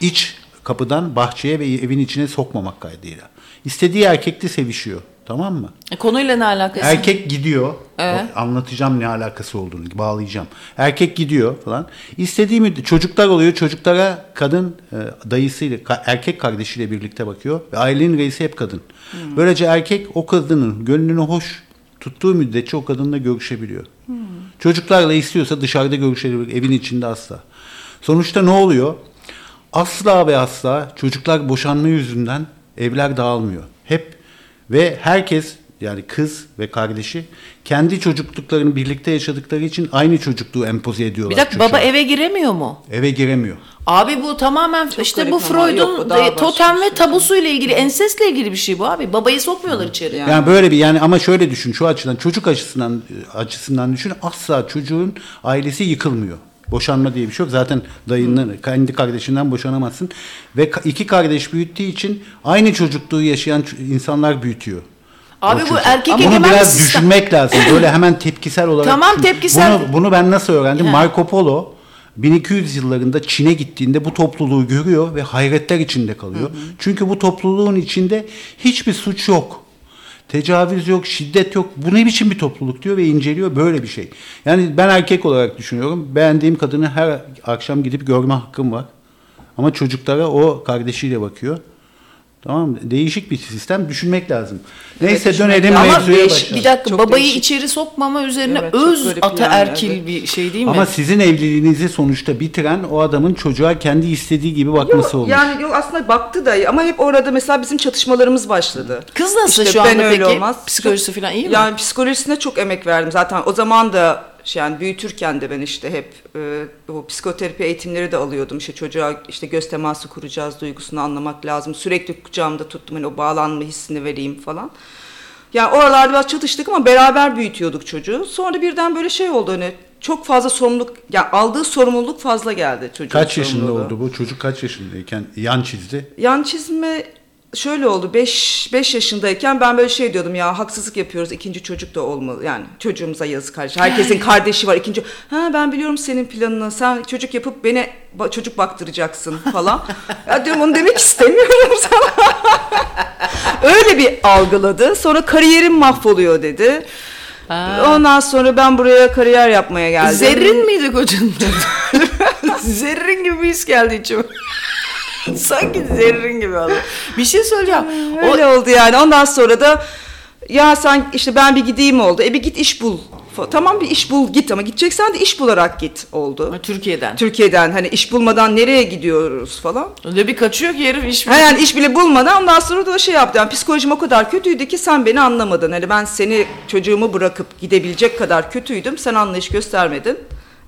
iç kapıdan bahçeye ve evin içine sokmamak kaydıyla. İstediği erkekle sevişiyor. Tamam mı? E, konuyla ne alakası? Erkek gidiyor. O- Anlatacağım ne alakası olduğunu, bağlayacağım. Erkek gidiyor falan. İstediği müddet çocuklar oluyor. Çocuklara kadın e, dayısıyla, erkek kardeşiyle birlikte bakıyor. Ve ailenin reisi hep kadın. Böylece erkek o kadının gönlünü hoş tuttuğu müddetçe o kadınla görüşebiliyor. Çocuklarla istiyorsa dışarıda görüşebilir. Evin içinde asla. Sonuçta ne oluyor? Asla ve asla çocuklar boşanma yüzünden evler dağılmıyor. Hep ve herkes yani kız ve kardeşi kendi çocukluklarını birlikte yaşadıkları için aynı çocukluğu empoze ediyorlar. Bir dakika çocuğa. baba eve giremiyor mu? eve giremiyor. Abi bu tamamen işte garip bu Freud'un e, totem ve şey. tabusuyla ilgili, ensesle ilgili bir şey bu abi. Babayı sokmuyorlar içeri. Yani. Yani böyle bir yani ama şöyle düşün şu açıdan çocuk açısından açısından düşün asla çocuğun ailesi yıkılmıyor. Boşanma diye bir şey yok. Zaten dayının kendi kardeşinden boşanamazsın ve iki kardeş büyüttüğü için aynı çocukluğu yaşayan insanlar büyütüyor. Abi bu erkek Ama Bunu bir biraz sistem. düşünmek lazım. Böyle hemen tepkisel olarak. Tamam, düşün. tepkisel. Bunu, bunu ben nasıl öğrendim? He. Marco Polo 1200 yıllarında Çin'e gittiğinde bu topluluğu görüyor ve hayretler içinde kalıyor. Çünkü bu topluluğun içinde hiçbir suç yok. Tecavüz yok, şiddet yok. Bu ne biçim bir topluluk diyor ve inceliyor böyle bir şey. Yani ben erkek olarak düşünüyorum. Beğendiğim kadını her akşam gidip görme hakkım var. Ama çocuklara o kardeşiyle bakıyor. Tamam mı? Değişik bir sistem. Düşünmek lazım. Neyse düşünmek dönelim. Ama mevzuya başlayalım. Bir dakika Çok babayı değişik. içeri sokmama üzerine Evet, öz garip yani, ataerkil evet. bir şey değil mi? Ama sizin evliliğinizi sonuçta bitiren o adamın çocuğa kendi istediği gibi bakması Yok, olmuş. yani yok aslında baktı da ama hep orada mesela bizim çatışmalarımız başladı. Kız nasıl İşte şu ben anda öyle peki? olmaz. Psikolojisi falan iyi mi? Yani psikolojisine çok emek verdim zaten. O zaman da Yani büyütürken de ben işte hep e, o psikoterapi eğitimleri de alıyordum. İşte çocuğa işte göz teması kuracağız, duygusunu anlamak lazım. Sürekli kucağımda tuttum hani o bağlanma hissini vereyim falan. Yani oralarda biraz çatıştık ama beraber büyütüyorduk çocuğu. Sonra birden böyle şey oldu hani çok fazla sorumluluk, yani aldığı sorumluluk fazla geldi çocuğun Kaç yaşında oldu bu? Çocuk kaç yaşındayken yan çizdi? Yan çizme şöyle oldu 5 5 yaşındayken ben böyle şey diyordum ya haksızlık yapıyoruz ikinci çocuk da olmalı. Yani çocuğumuza yazık kardeş herkesin kardeşi var ikinci ha ben biliyorum senin planını sen çocuk yapıp beni ba- çocuk baktıracaksın falan. Ya diyorum onu demek istemiyorum sana. Öyle bir algıladı. Sonra kariyerim mahvoluyor dedi. Ondan sonra ben buraya kariyer yapmaya geldim. Zerrin miydi kocanın? Zerrin gibi bir his geldi içime. Sanki zerrin gibi oldu. Bir şey söyleyeceğim. O, Öyle oldu yani. Ondan sonra da ya sen işte ben bir gideyim oldu. E bir git iş bul. Tamam bir iş bul git ama gideceksen de iş bularak git oldu. Türkiye'den. Türkiye'den hani iş bulmadan nereye gidiyoruz falan. Öyle bir kaçıyor ki herif iş Ha yani iş bile bulmadan ondan sonra da şey yaptı. Yani psikolojim o kadar kötüydü ki sen beni anlamadın. Hani ben seni çocuğumu bırakıp gidebilecek kadar kötüydüm. Sen anlayış göstermedin.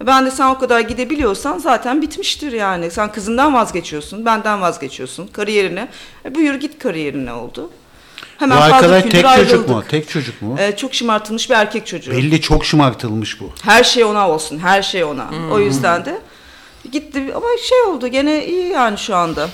Ben de sen o kadar gidebiliyorsan zaten bitmiştir yani. Sen kızından vazgeçiyorsun, benden vazgeçiyorsun, kariyerine. E, buyur git kariyerine oldu. Bu Hemen fazla arkadaş tek çocuk ayrıldık. mu? Tek çocuk mu? E, çok şımartılmış bir erkek çocuğu. Belli çok şımartılmış bu. Her şey ona olsun, her şey ona. O yüzden de gitti ama şey oldu gene iyi yani şu anda.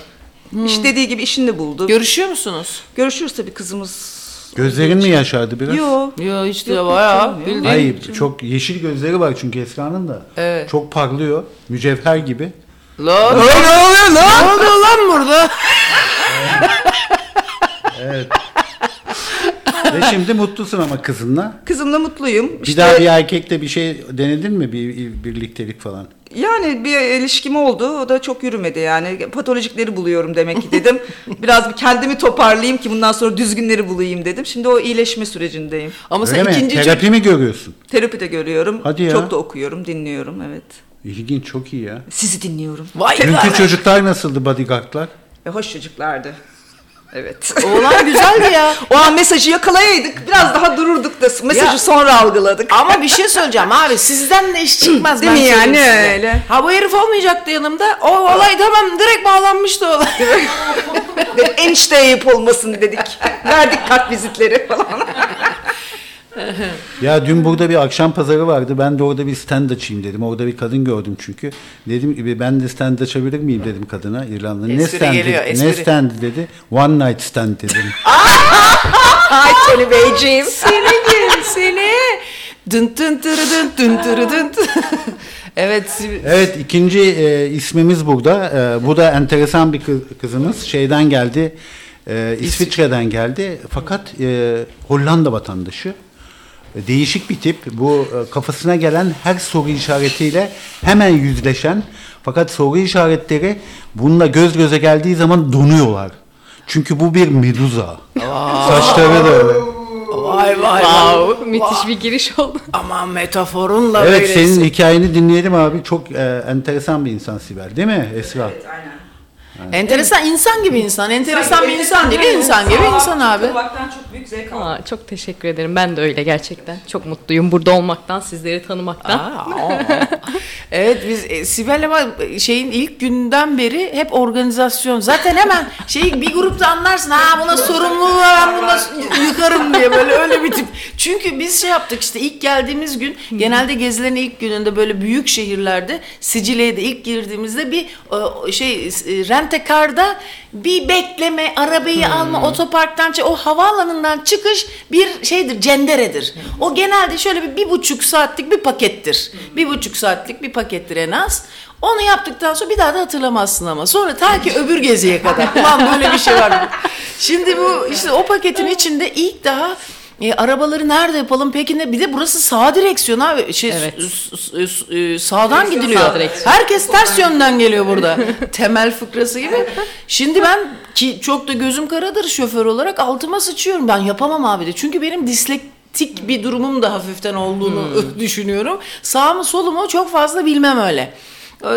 İş dediği gibi işini de buldu. Görüşüyor musunuz? Görüşürüz tabii kızımız. Gözlerin mi yaşardı biraz? Yo. Yo hiç de Yok, bayağı yok. bildiğin. Hayır çok yeşil gözleri var çünkü Esra'nın da. Evet. Çok parlıyor. Mücevher gibi. Lan Ne oluyor lan? ne oluyor lan burada? Ve şimdi mutlusun ama kızınla. Kızımla mutluyum. Bir İşte daha bir erkekle bir şey denedin mi? Bir, bir birliktelik falan. yani bir ilişkim oldu. O da çok yürümedi yani. Patolojikleri buluyorum demek ki dedim. Biraz bir kendimi toparlayayım ki bundan sonra düzgünleri bulayım dedim. Şimdi o iyileşme sürecindeyim. Ama Öyle sen mi? ikinci Terapi mi görüyorsun? Terapi de görüyorum. Hadi ya. Çok da okuyorum, dinliyorum evet. İlginç çok iyi ya. Sizi dinliyorum. Vay Dünkü çocuklar nasıldı bodyguardlar? E, hoş çocuklardı. Evet. Oğlan güzeldi ya. o an mesajı yakalayaydık. Biraz daha dururduk da mesajı Ya. sonra algıladık. Ama bir şey söyleyeceğim abi sizden de iş çıkmaz Değil ben mi yani? size. Öyle. Ha bu herif olmayacaktı yanımda. O olay tamam direkt bağlanmıştı olay. Enişte ayıp olmasın dedik. Verdik kart vizitleri falan. Ya dün burada bir akşam pazarı vardı. Ben de orada bir stand açayım dedim. Orada bir kadın gördüm çünkü. Dedim ki ben de stand açabilir miyim dedim kadına İrlanda. Ne stand? geliyor, Ne stand dedi. One night stand dedim. Ay seni beyciğim. seni gel seni. Dın dın tırı dın dın tırı dın. evet. Evet ikinci e, ismimiz burada. E, bu da enteresan bir kız- kızımız. Şeyden geldi. E, İsviçre'den geldi. Fakat e, Hollanda vatandaşı. Değişik bir tip. Bu e, kafasına gelen her soru işaretiyle hemen yüzleşen. Fakat soru işaretleri bununla göz göze geldiği zaman donuyorlar. Çünkü bu bir meduza. Saçları da öyle. Vay vay vay. Müthiş bir giriş oldu. Aman metaforunla Evet böylesin. senin hikayeni dinleyelim abi. Çok e, enteresan bir insan Sibel değil mi Esra? Enteresan insan gibi insan. Enteresan bir insan değil insan gibi insan abi. Olmaktan çok büyük zevk aldım. Aa, çok teşekkür ederim. Ben de öyle gerçekten. Çok mutluyum burada olmaktan, sizleri tanımaktan. Aa, evet biz e, Sibel'le bak- şeyin ilk günden beri hep organizasyon. Zaten hemen şey bir grupta anlarsın ha buna sorumluluğu var ben buna yıkarım diye böyle öyle bir tip. Çünkü biz şey yaptık işte ilk geldiğimiz gün genelde gezilerin ilk gününde böyle büyük şehirlerde Sicilya'ya da ilk girdiğimizde bir e, şey e, rentekarda bir bekleme, arabayı alma, otoparktan o havaalanından çıkış bir şeydir, cenderedir. O genelde şöyle bir, bir buçuk saatlik bir pakettir. Bir buçuk saatlik bir pakettir en az. Onu yaptıktan sonra bir daha da hatırlamazsın ama. Sonra ta ki öbür geziye kadar. Ulan böyle bir şey var. Şimdi bu işte o paketin içinde ilk daha e, arabaları nerede yapalım peki ne? Bir de burası sağ direksiyon abi. Şey, Evet. s- s- s- e, sağdan gidiliyor. sağ direksiyon. Herkes ters yönden geliyor burada. Temel fıkrası gibi. Şimdi ben ki çok da gözüm karadır şoför olarak altıma sıçıyorum. Ben yapamam abi de. Çünkü benim dislektik bir durumum da hafiften olduğunu düşünüyorum. Sağ mı solu mu çok fazla bilmem öyle.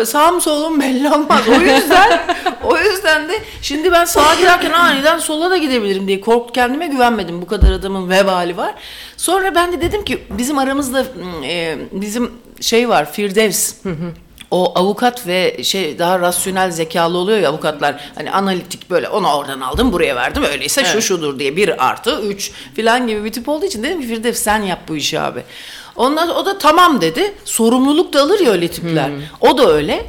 Sağım solum belli olmaz. O yüzden o yüzden de şimdi ben sağa giderken aniden sola da gidebilirim diye korktu kendime güvenmedim. Bu kadar adamın vebali var. Sonra ben de dedim ki bizim aramızda e, bizim şey var Firdevs. O avukat ve şey daha rasyonel zekalı oluyor ya avukatlar hani analitik böyle onu oradan aldım buraya verdim öyleyse şu şudur diye bir artı üç filan gibi bir tip olduğu için dedim ki Firdevs sen yap bu işi abi. Ondan o da tamam dedi. Sorumluluk da alır ya öyle tipler. O da öyle.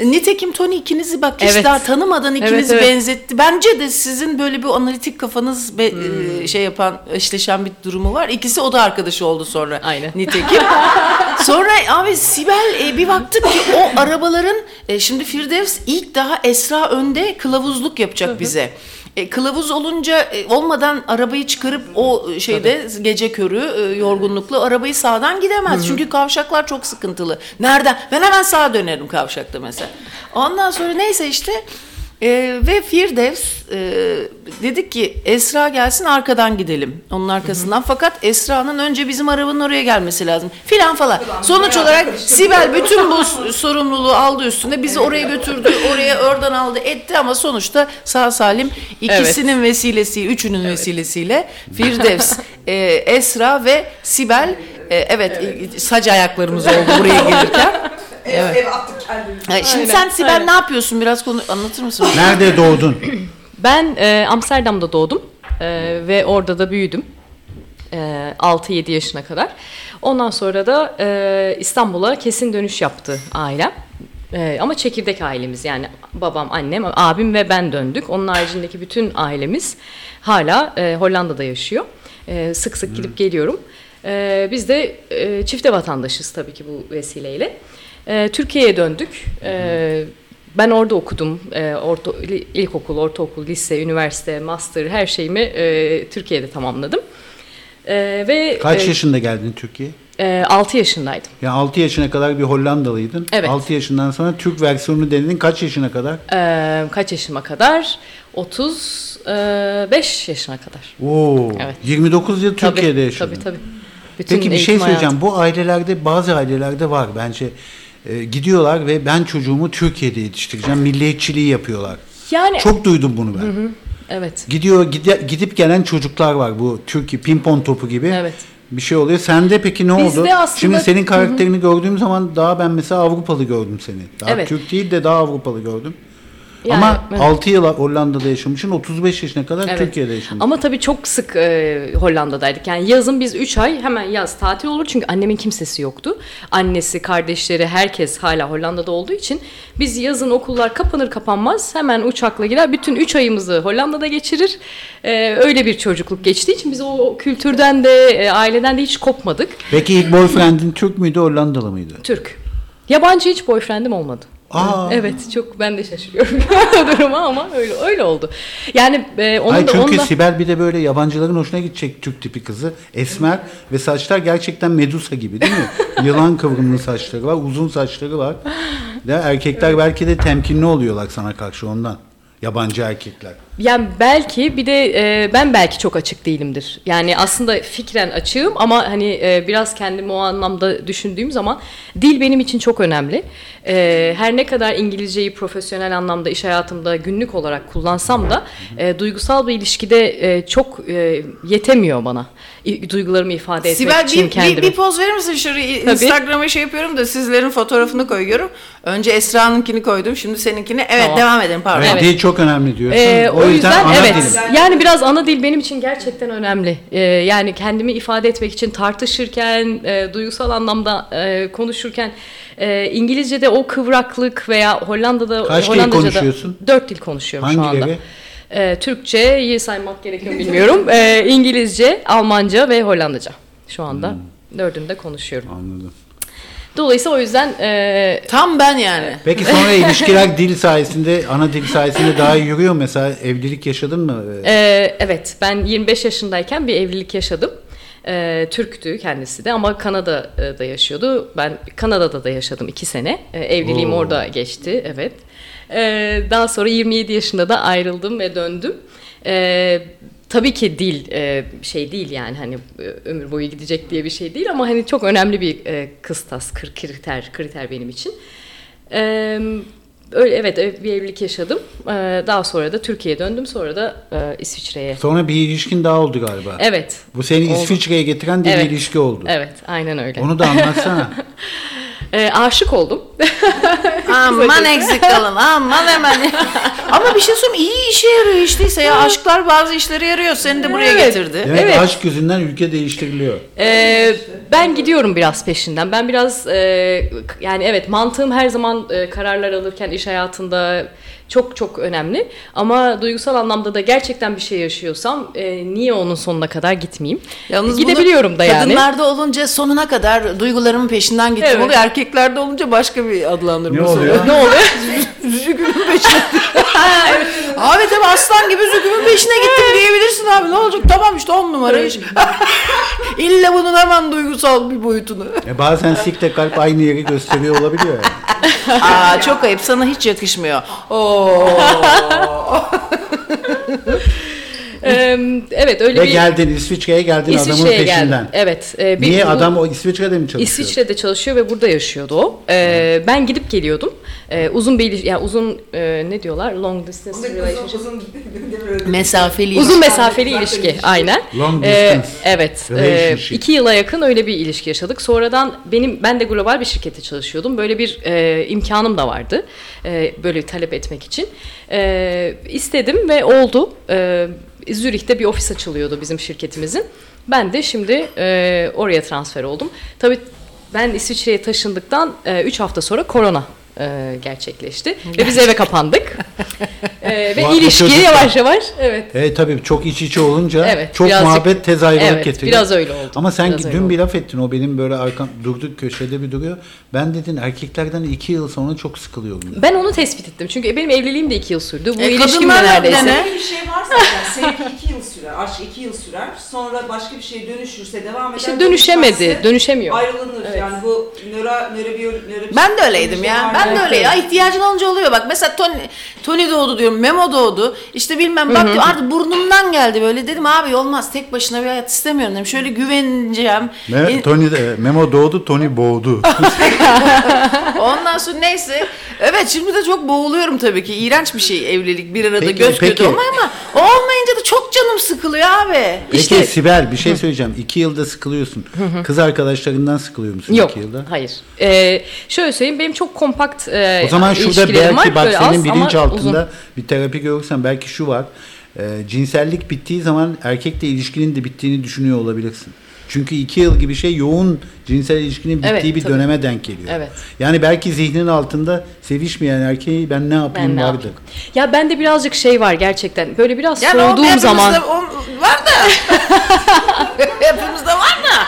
Nitekim Tony ikinizi bak hiç Evet. daha tanımadan ikinizi evet. benzetti. Bence de sizin böyle bir analitik kafanız be- e, şey yapan eşleşen bir durumu var. İkisi o da arkadaşı oldu sonra. Aynen. Nitekim. Sonra abi Sibel e, bir baktık ki o arabaların e, şimdi Firdevs ilk daha Esra önde kılavuzluk yapacak bize. E, kılavuz olunca e, olmadan arabayı çıkarıp o şeyde gece körü e, yorgunlukla arabayı sağdan gidemez. Çünkü kavşaklar çok sıkıntılı. Nereden? Ben hemen sağa dönerim kavşakta mesela. Ondan sonra neyse işte e, ve Firdevs e, dedik ki Esra gelsin arkadan gidelim. Onun arkasından. Fakat Esra'nın önce bizim arabanın oraya gelmesi lazım. Filan falan. Sonuç olarak Sibel bütün bu sorumluluğu aldı üstüne. Bizi oraya götürdü. Oraya oradan aldı etti ama sonuçta sağ salim ikisinin vesilesi, üçünün vesilesiyle Firdevs, e, Esra ve Sibel e, evet, e, sac ayaklarımız oldu buraya gelirken. Ev, ev attık kendimizi. Şimdi Aynen, sen Sibel aynen. ne yapıyorsun? Biraz konu anlatır mısın? Nerede doğdun? Ben e, Amsterdam'da doğdum e, ve orada da büyüdüm. E, 6-7 yaşına kadar. Ondan sonra da e, İstanbul'a kesin dönüş yaptı ailem. E, ama çekirdek ailemiz yani babam, annem, abim ve ben döndük. Onun haricindeki bütün ailemiz hala e, Hollanda'da yaşıyor. E, sık sık gidip geliyorum. E, biz de e, çifte vatandaşız tabii ki bu vesileyle. E, Türkiye'ye döndük. E, ben orada okudum. E, orta, ilkokul, ortaokul, lise, üniversite, master her şeyimi e, Türkiye'de tamamladım. E, ve Kaç e, yaşında geldin Türkiye'ye? e, 6 yaşındaydım. Yani 6 yaşına kadar bir Hollandalıydın. Evet. 6 yaşından sonra Türk versiyonunu denedin. Kaç yaşına kadar? E, kaç yaşıma kadar? 35 yaşına kadar. Oo. Evet. 29 yıl Tabii, Türkiye'de yaşadın. Tabii tabii. Bütün Peki bir şey söyleyeceğim. hayatım. Bu ailelerde bazı ailelerde var bence. E, gidiyorlar ve ben çocuğumu Türkiye'de yetiştireceğim. Milliyetçiliği yapıyorlar. Yani Çok duydum bunu ben. evet. Gidiyor gide- gidip gelen çocuklar var bu Türkiye pimpon topu gibi. Evet. Bir şey oluyor. Sende peki ne Bizde oldu? aslında- Şimdi senin karakterini gördüğüm zaman daha ben mesela Avrupalı gördüm seni. Daha Evet. Türk değil de daha Avrupalı gördüm. Yani, Ama evet. 6 yıl Hollanda'da yaşamışsın. 35 yaşına kadar Evet. Türkiye'de yaşamışsın. Ama tabii çok sık e, Hollanda'daydık. Yani yazın biz 3 ay hemen yaz tatil olur. Çünkü annemin kimsesi yoktu. Annesi, kardeşleri, herkes hala Hollanda'da olduğu için biz yazın okullar kapanır kapanmaz hemen uçakla gider. Bütün 3 ayımızı Hollanda'da geçirir. E, öyle bir çocukluk geçtiği için biz o kültürden de e, aileden de hiç kopmadık. Peki ilk boyfriendin Türk müydü Hollandalı mıydı? Türk. Yabancı hiç boyfriendim olmadı. Aa. Evet çok ben de şaşırıyorum duruma ama öyle öyle oldu. Yani e, onun Hayır da çünkü onun da Sibel bir de böyle yabancıların hoşuna gidecek Türk tipi kızı. Esmer ve saçlar gerçekten Medusa gibi değil mi? Yılan kıvrımlı saçları var, uzun saçları var. De erkekler belki de temkinli oluyorlar sana karşı ondan. Yabancı erkekler. Yani belki bir de e, ben belki çok açık değilimdir. Yani aslında fikren açığım ama hani e, biraz kendimi o anlamda düşündüğüm zaman dil benim için çok önemli. E, her ne kadar İngilizceyi profesyonel anlamda iş hayatımda günlük olarak kullansam da e, duygusal bir ilişkide e, çok e, yetemiyor bana. İ- duygularımı ifade etmek Sibel için bir, kendimi. bir, bir poz verir misin şuraya? Tabii. Instagram'a şey yapıyorum da sizlerin fotoğrafını koyuyorum. Önce Esra'nınkini koydum. Şimdi seninkini. Evet Tamam. devam edelim pardon. Evet, Evet. Dil çok önemli diyorsun. Ee, o, yüzden, ana evet. dilim. Yani biraz ana dil benim için gerçekten önemli. Ee, yani kendimi ifade etmek için tartışırken, e, duygusal anlamda e, konuşurken e, İngilizce'de o kıvraklık veya Hollanda'da Kaç dil Hollandaca'da konuşuyorsun? dört dil konuşuyorum şu anda. Hangileri? Ee, Türkçe, saymak gerekiyor bilmiyorum. Ee, İngilizce, Almanca ve Hollandaca. Şu anda Hmm. dördünü de konuşuyorum. Anladım. Dolayısıyla o yüzden e, Tam ben yani. Peki sonra ilişkiler dil sayesinde, ana dil sayesinde daha iyi yürüyor. Mesela evlilik yaşadın mı? Ee, evet, ben 25 yaşındayken bir evlilik yaşadım. Ee, Türktü kendisi de ama Kanada'da yaşıyordu. Ben Kanada'da da yaşadım iki sene. Ee, evliliğim Oo. orada geçti, evet. Ee, daha sonra 27 yaşında da ayrıldım ve döndüm. Ee, tabii ki dil e, şey değil yani hani e, ömür boyu gidecek diye bir şey değil ama hani çok önemli bir e, kıstas, kriter, kriter benim için. Ee, öyle evet ev- bir evlilik yaşadım. Ee, daha sonra da Türkiye'ye döndüm. Sonra da e, İsviçre'ye. Sonra bir ilişkin daha oldu galiba. Evet. Bu seni Oldu. İsviçre'ye getiren de Evet. bir ilişki oldu. Evet, aynen öyle. Onu da anlatsana. Ee, aşık oldum. Aman eksik kalın aman hemen. Ama bir şey söyleyeyim iyi işe yarıyor işteyse ya aşklar bazı işlere yarıyor seni de buraya Evet. getirdi. Demek Evet. aşk yüzünden ülke değiştiriliyor. Ee, ben gidiyorum biraz peşinden. Ben biraz e, yani evet mantığım her zaman e, kararlar alırken iş hayatında çok çok önemli. Ama duygusal anlamda da gerçekten bir şey yaşıyorsam e, niye onun sonuna kadar gitmeyeyim? Yalnız Gidebiliyorum da yani. Kadınlarda olunca sonuna kadar duygularımın peşinden gittim Evet. oluyor. Erkeklerde olunca başka bir adlandırması Ne oluyor? Ne oluyor? Zükümün peşine. abi tabii aslan gibi zükümün peşine gittim diyebilirsin abi. Ne olacak? Tamam işte on numara iş. İlla bunun hemen duygusal bir boyutunu. E bazen sikte kalp aynı yeri gösteriyor olabiliyor yani. Aa çok ayıp sana hiç yakışmıyor. Oo. Ee, evet öyle Ve bir geldin İsviçre'ye geldin adamın İsviçre'ye peşinden. geldim. Evet. e, bir- Niye bu- adam o İsviçre'de mi çalışıyor? İsviçre'de çalışıyor ve burada yaşıyordu o. Ee, ben gidip geliyordum. Ee, uzun bir yani uzun e, ne diyorlar? Long distance relationship. Mesafeli. Uzun mesafeli ilişki aynen. Long Ee, distance evet. e, iki yıla yakın öyle bir ilişki yaşadık. Sonradan benim ben de global bir şirkette çalışıyordum. Böyle bir e, imkanım da vardı. E, böyle talep etmek için. E, istedim ve oldu. E, Zürih'te bir ofis açılıyordu bizim şirketimizin. Ben de şimdi e, oraya transfer oldum. Tabii ben İsviçre'ye taşındıktan 3 hafta sonra korona e, gerçekleşti ve biz eve kapandık. E, ve Bu- bu ilişki çocuklar- yavaş yavaş evet E tabii çok iç içe olunca Evet, çok birazcık- muhabbet tez ayrılık Evet, getiriyor. biraz öyle oldu. Ama sen Biraz dün bir laf ettin o benim böyle arkam durduk köşede bir duruyor. Ben dedin erkeklerden iki yıl sonra çok sıkılıyorum. Ben onu tespit ettim. Çünkü benim evliliğim de iki yıl sürdü. Bu E, ilişkim de neredeyse. Böyle bir şey varsa yani sevgi iki yıl sürer, aşk iki yıl sürer. Sonra başka bir şey dönüşürse devam eder. İşte dönüşemedi, dönüşemiyor. Ayrılınır. Evet. Yani bu nöro, nörobiyo, nöro Ben de öyleydim ya. Ben de öyle ya. İhtiyacın olunca oluyor. Bak mesela Tony, Tony doğdu diyorum. Memo doğdu. İşte bilmem bak diyor, artık burnumdan geldi böyle. Dedim abi olmaz. Tek başına bir hayat istemiyorum dedim. Şöyle güveneceğim. Me- İn- Tony de- Memo doğdu, Tony boğdu. Ondan sonra neyse. Evet şimdi de çok boğuluyorum tabii ki. İğrenç bir şey evlilik. Bir arada Peki, göz peki. göz olma ama o olmayınca da çok canım sıkılıyor abi. Peki İşte- Sibel bir şey söyleyeceğim. İki yılda sıkılıyorsun. Kız arkadaşlarından sıkılıyor musun Yok, iki yılda? hayır. Ee, şöyle söyleyeyim, benim çok kompakt e, O zaman şurada belki var. bak Böyle senin bilinçaltında uzun. bir terapi görürsen belki şu var. E, cinsellik bittiği zaman erkekle ilişkinin de bittiğini düşünüyor olabilirsin. Çünkü iki yıl gibi şey yoğun cinsel ilişkinin bittiği Evet, bir tabii. döneme denk geliyor. Evet. Yani belki zihninin altında sevişmeyen erkeği ben ne yapayım Ben ne vardır. yapayım? Ya bende birazcık şey var gerçekten. Böyle biraz Yani soğuduğum zaman. o var da. hepimizde var da.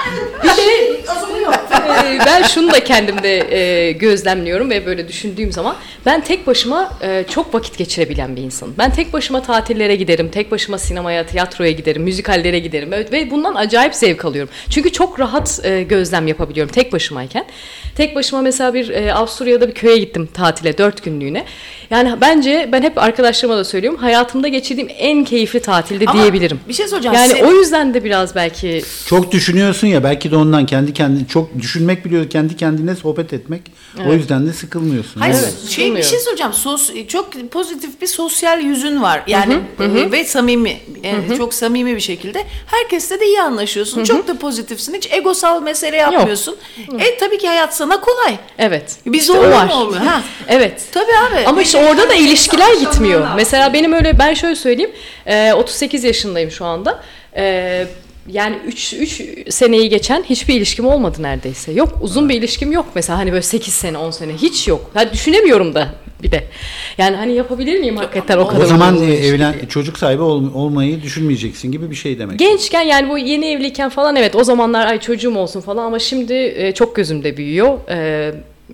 Ee, ben şunu da kendimde e, gözlemliyorum ve böyle düşündüğüm zaman ben tek başıma e, çok vakit geçirebilen bir insanım. Ben tek başıma tatillere giderim, tek başıma sinemaya, tiyatroya giderim, müzikallere giderim ve bundan acayip zevk alıyorum. Çünkü çok rahat e, gözlem yapabiliyorum tek başımayken. Tek başıma mesela bir e, Avusturya'da bir köye gittim tatile dört günlüğüne. Yani bence ben hep arkadaşlarıma da söylüyorum hayatımda geçirdiğim en keyifli tatilde Ama diyebilirim. bir şey soracağım. Yani Sen- o yüzden de biraz belki Çok düşünüyorsun ya belki de ondan kendi kendine çok düşünmek biliyor kendi kendine sohbet etmek. O yüzden de sıkılmıyorsun. Hayır Evet. Evet, şey bir şey soracağım. Sos çok pozitif bir sosyal yüzün var. Yani e, ve samimi yani çok samimi bir şekilde herkesle de iyi anlaşıyorsun. Çok da pozitifsin. Hiç egosal mesele yapmıyorsun. E tabii ki hayat sana kolay. evet. Bir işte o var. mu oluyor? Ha. Evet. Tabii abi. Ama işte orada da ilişkiler gitmiyor. Mesela benim öyle ben şöyle söyleyeyim. e, 38 yaşındayım şu anda. Yani 3 3 seneyi geçen hiçbir ilişkim olmadı neredeyse. Yok uzun bir ilişkim yok mesela hani böyle 8 sene 10 sene hiç yok. Ha, düşünemiyorum da bir de. Yani hani yapabilir miyim hakikaten o kadar O zaman e, evlen diye. çocuk sahibi ol- olmayı düşünmeyeceksin gibi bir şey demek. Gençken yani bu yeni evliyken falan evet o zamanlar ay çocuğum olsun falan ama şimdi e, çok gözümde büyüyor. E,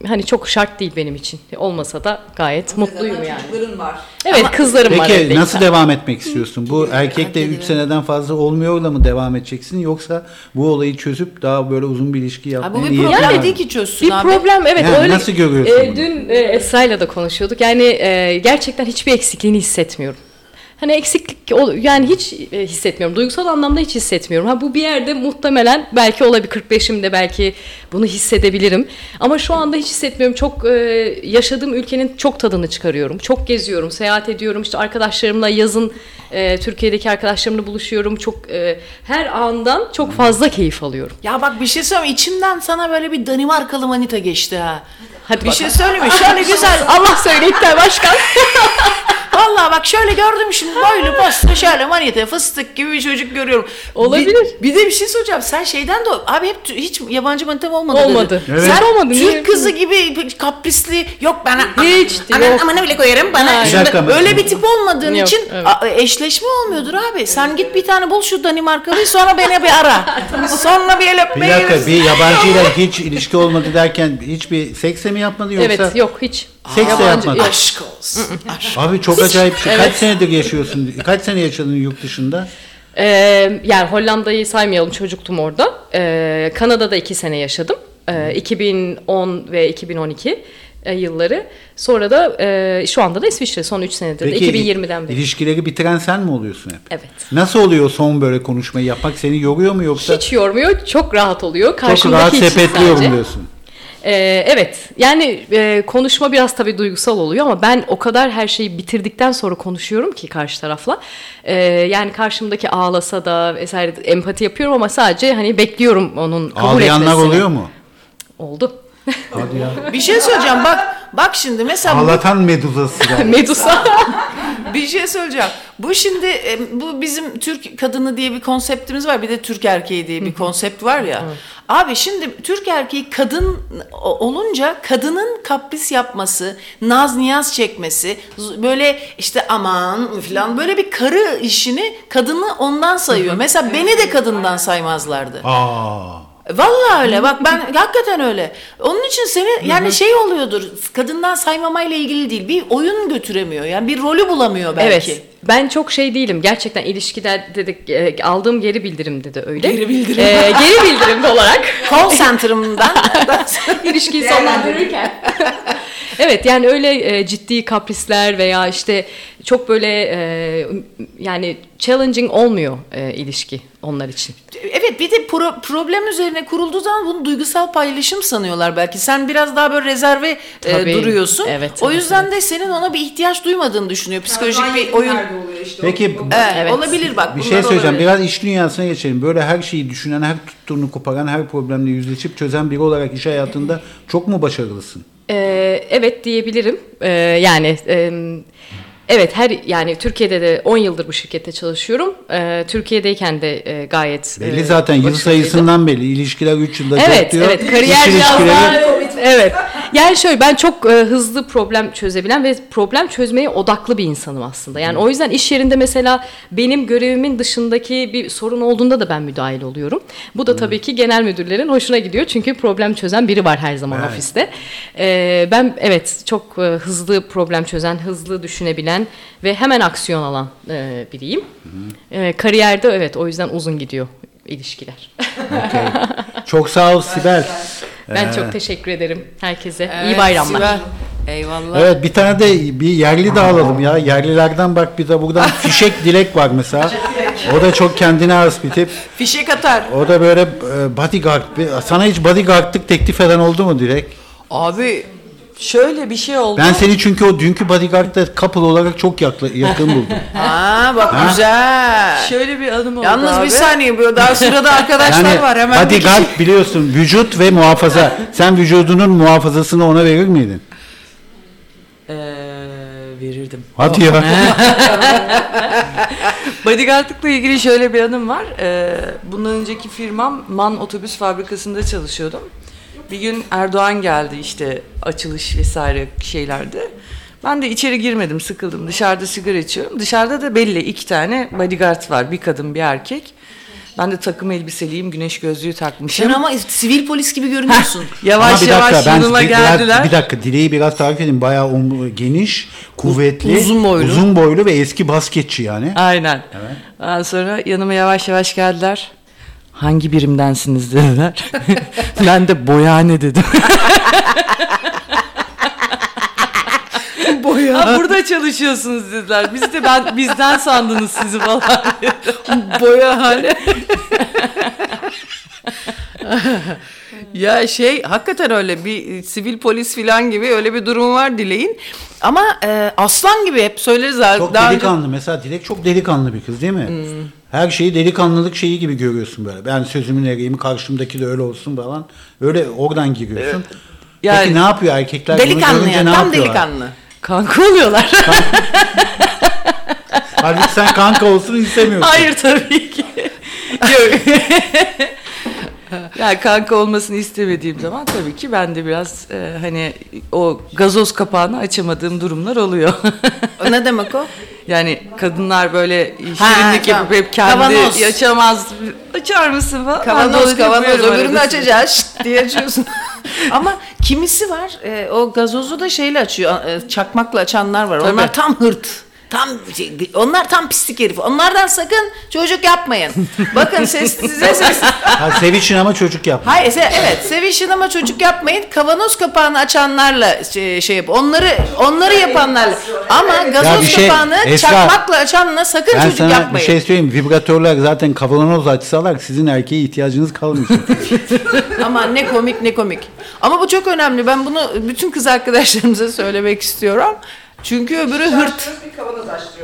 hani çok şart değil benim için. Olmasa da gayet mutluyum yani. Çocukların var. Evet kızlarım var. Peki nasıl devam etmek istiyorsun? Bu erkekle 3 seneden fazla olmuyorla mı devam edeceksin yoksa bu olayı çözüp daha böyle uzun bir ilişki yapmaya bu bir problem değil ki çözsün Bir abi. problem evet Yani öyle. nasıl görüyorsun Ee, bunu? dün e, Esra'yla da konuşuyorduk. Yani e, gerçekten hiçbir eksikliğini hissetmiyorum. Hani eksiklik yani hiç e, hissetmiyorum. Duygusal anlamda hiç hissetmiyorum. Ha bu bir yerde muhtemelen belki olabilir 45'imde belki bunu hissedebilirim. Ama şu anda hiç hissetmiyorum. Çok e, yaşadığım ülkenin çok tadını çıkarıyorum. Çok geziyorum, seyahat ediyorum. İşte arkadaşlarımla yazın e, Türkiye'deki arkadaşlarımla buluşuyorum. Çok e, her andan çok fazla keyif alıyorum. Ya bak bir şey söyleyeyim içimden sana böyle bir Danimarkalı manita geçti ha. Hadi bir bakalım. şey söyleyeyim mi? Şöyle güzel. Allah söyle İlker Başkan. Vallahi bak şöyle gördüm şimdi boylu postlu şöyle manita fıstık gibi bir çocuk görüyorum. Olabilir. Bir, bir de bir şey soracağım. Sen şeyden de abi hep hiç yabancı manita olmadı Olmadı. dedi. Evet. Sen Olmadı, niye? Türk kızı gibi kaprisli yok bana Hiç Ana, yok. amına bile koyarım bana. Bir dakika, öyle bir tip olmadığın Yok, için evet. a- eşleşme olmuyordur abi. Sen git bir tane bul şu Danimarkalıyı sonra beni bir ara. sonra bir el Bir öpmeye dakika gelirsin. bir yabancıyla hiç ilişki olmadı derken hiçbir seksle mi yapmadı yoksa? Evet yok hiç. Seks de Yabancı- yapmadı. yok. Aşk olsun. Aşk. Abi çok acayip bir şey. Kaç senedir yaşıyorsun? Kaç sene yaşadın yurt dışında? Ee, yani Hollanda'yı saymayalım çocuktum orada. Ee, Kanada'da iki sene yaşadım. Ee, 2010 ve 2012 e, yılları. Sonra da e, şu anda da İsviçre son 3 senedir. de, 2020'den beri. ilişkileri bitiren sen mi oluyorsun hep? Evet. Nasıl oluyor son böyle konuşmayı yapmak seni yoruyor mu yoksa Hiç yormuyor. Çok rahat oluyor. çok Karşımdaki rahat için sepetliyorum sadece. diyorsun? Ee, evet yani e, konuşma biraz tabii duygusal oluyor ama ben o kadar her şeyi bitirdikten sonra konuşuyorum ki karşı tarafla. Ee, yani karşımdaki ağlasa da vesaire empati yapıyorum ama sadece hani bekliyorum onun kabul Ağlayanlar etmesini. oluyor mu? Oldu. Hadi ya. Bir şey söyleyeceğim bak bak şimdi mesela bu- Ağlatan meduzası yani. Medusa. bir şey söyleyeceğim. Bu şimdi e, bu bizim Türk kadını diye bir konseptimiz var. Bir de Türk erkeği diye bir konsept var ya. Abi şimdi Türk erkeği kadın olunca kadının kapris yapması, naz niyaz çekmesi, böyle işte aman falan böyle bir karı işini kadını ondan sayıyor. Mesela beni de kadından saymazlardı. Aa. Vallahi öyle bak ben hakikaten öyle. Onun için seni yani şey oluyordur kadından saymamayla ilgili değil bir oyun götüremiyor yani bir rolü bulamıyor belki. Evet. Ben çok şey değilim. Gerçekten ilişkilerde de e, aldığım geri bildirimde de öyle. Geri bildirim. Ee, geri bildirim olarak. Call center'ımdan ilişkiyi sonlandırırken. evet yani öyle e, ciddi kaprisler veya işte çok böyle e, yani challenging olmuyor e, ilişki onlar için. Evet bir de pro- problem üzerine kurulduğu zaman bunu duygusal paylaşım sanıyorlar belki. Sen biraz daha böyle rezerve e, Tabii. duruyorsun. Evet, o evet, yüzden de senin ona bir ihtiyaç duymadığını düşünüyor. Psikolojik bir oyun. Peki Evet, Evet. olabilir bak. bir şey söyleyeceğim. olabilir. Biraz iş dünyasına geçelim. Böyle her şeyi düşünen, her tuttuğunu koparan, her problemle yüzleşip çözen biri olarak iş hayatında çok mu başarılısın? Ee, evet diyebilirim. Ee, yani e, evet her yani Türkiye'de de 10 yıldır bu şirkette çalışıyorum. Ee, Türkiye'deyken de e, gayet Belli e, zaten yıl sayısından belli. İlişkiler 3 yılda Evet, çok diyor. evet. Kariyer biraz daha... Evet. Yani şöyle ben çok e, hızlı problem çözebilen ve problem çözmeye odaklı bir insanım aslında. Yani o yüzden iş yerinde mesela benim görevimin dışındaki bir sorun olduğunda da ben müdahil oluyorum. Bu da tabii ki genel müdürlerin hoşuna gidiyor. Çünkü problem çözen biri var her zaman Evet. ofiste. E, ben evet çok e, hızlı problem çözen, hızlı düşünebilen ve hemen aksiyon alan e, biriyim. E, kariyerde evet o yüzden uzun gidiyor ilişkiler. Okey. Çok sağ ol Sibel. Ben Ee, çok teşekkür ederim herkese. Evet, İyi bayramlar. Sibel. Eyvallah. Evet bir tane de bir yerli de alalım ya. Yerlilerden bak bir de buradan Fişek Dilek var mesela. O da çok kendine has bir tip. Fişek atar. O da böyle e, bodyguard. Sana hiç bodyguardlık teklif eden oldu mu Dilek? Abi şöyle bir şey oldu. Ben seni çünkü o dünkü bodyguard'da couple olarak çok yakla, yakın buldum. Aa bak güzel. şöyle bir adım oldu Yalnız abi. bir saniye bu daha sırada arkadaşlar Yani var hemen. bir bodyguard biliyorsun vücut ve muhafaza. Sen vücudunun muhafazasını ona verir miydin? Ee, verirdim. Hadi ya. Bodyguardlıkla ilgili şöyle bir anım var. Ee, bundan önceki firmam MAN otobüs fabrikasında çalışıyordum. Bir gün Erdoğan geldi işte açılış vesaire şeylerde. Ben de içeri girmedim sıkıldım dışarıda sigara içiyorum. Dışarıda da belli iki tane bodyguard var bir kadın bir erkek. Ben de takım elbiseliyim güneş gözlüğü takmışım. Sen ama sivil polis gibi görünüyorsun. Yavaş Ama bir yavaş dakika yanıma geldiler. bir dakika dileği biraz tarif edeyim. Bayağı omlu- geniş, kuvvetli, uzun boylu. uzun boylu ve eski basketçi yani. Aynen. Ondan sonra yanıma yavaş yavaş geldiler. Hangi birimdensiniz dediler. ben de boyane dedim. Boya. Ha, burada çalışıyorsunuz dediler. Biz de ben bizden sandınız sizi falan. Boya hali. ya şey hakikaten öyle bir sivil polis filan gibi öyle bir durum var Dilek'in. Ama e, aslan gibi hep söyleriz Çok daha önce- delikanlı. Mesela Dilek çok delikanlı bir kız değil mi? Her şeyi delikanlılık şeyi gibi görüyorsun böyle. Ben sözümün eriyim, karşımdaki de öyle olsun falan. Öyle oradan giriyorsun. Yani- Peki ne yapıyor erkekler? bunu Delikanlı görünce yani ne tam yapıyorlar? delikanlı. Kanka oluyorlar. Halbuki sen kanka olsun istemiyorsun. Hayır tabii ki. Yok. ya kanka olmasını istemediğim zaman tabii ki ben de biraz e, hani o gazoz kapağını açamadığım durumlar oluyor. O ne demek o? yani kadınlar böyle Ha, şirinlik tamam. yapıp hep kendi Kavanoz. açamaz. Açar mısın falan. Kavanoz kavanoz öbürünü açacağız diye açıyorsun. Ama kimisi var e, o gazozu da şeyle açıyor e, çakmakla açanlar var. Tabii. Onlar tam hırt. Tam şey, onlar tam pislik herif. Onlardan sakın çocuk yapmayın. Bakın ses size ses. Ha, sevişin ama çocuk yapma. Hayır se- evet sevişin ama çocuk yapmayın. Kavanoz kapağını açanlarla şey, şey yap. Onları onları yapanlarla. Ama gazoz bir şey- kapağını Esra, çakmakla açanla sakın Ben çocuk sana yapmayın. bir şey söyleyeyim. Vibratörler zaten kavanoz açsalar sizin erkeğe ihtiyacınız kalmayacak. Ama ne komik ne komik. Ama bu çok önemli. Ben bunu bütün kız arkadaşlarımıza söylemek istiyorum. Çünkü öbürü hırt.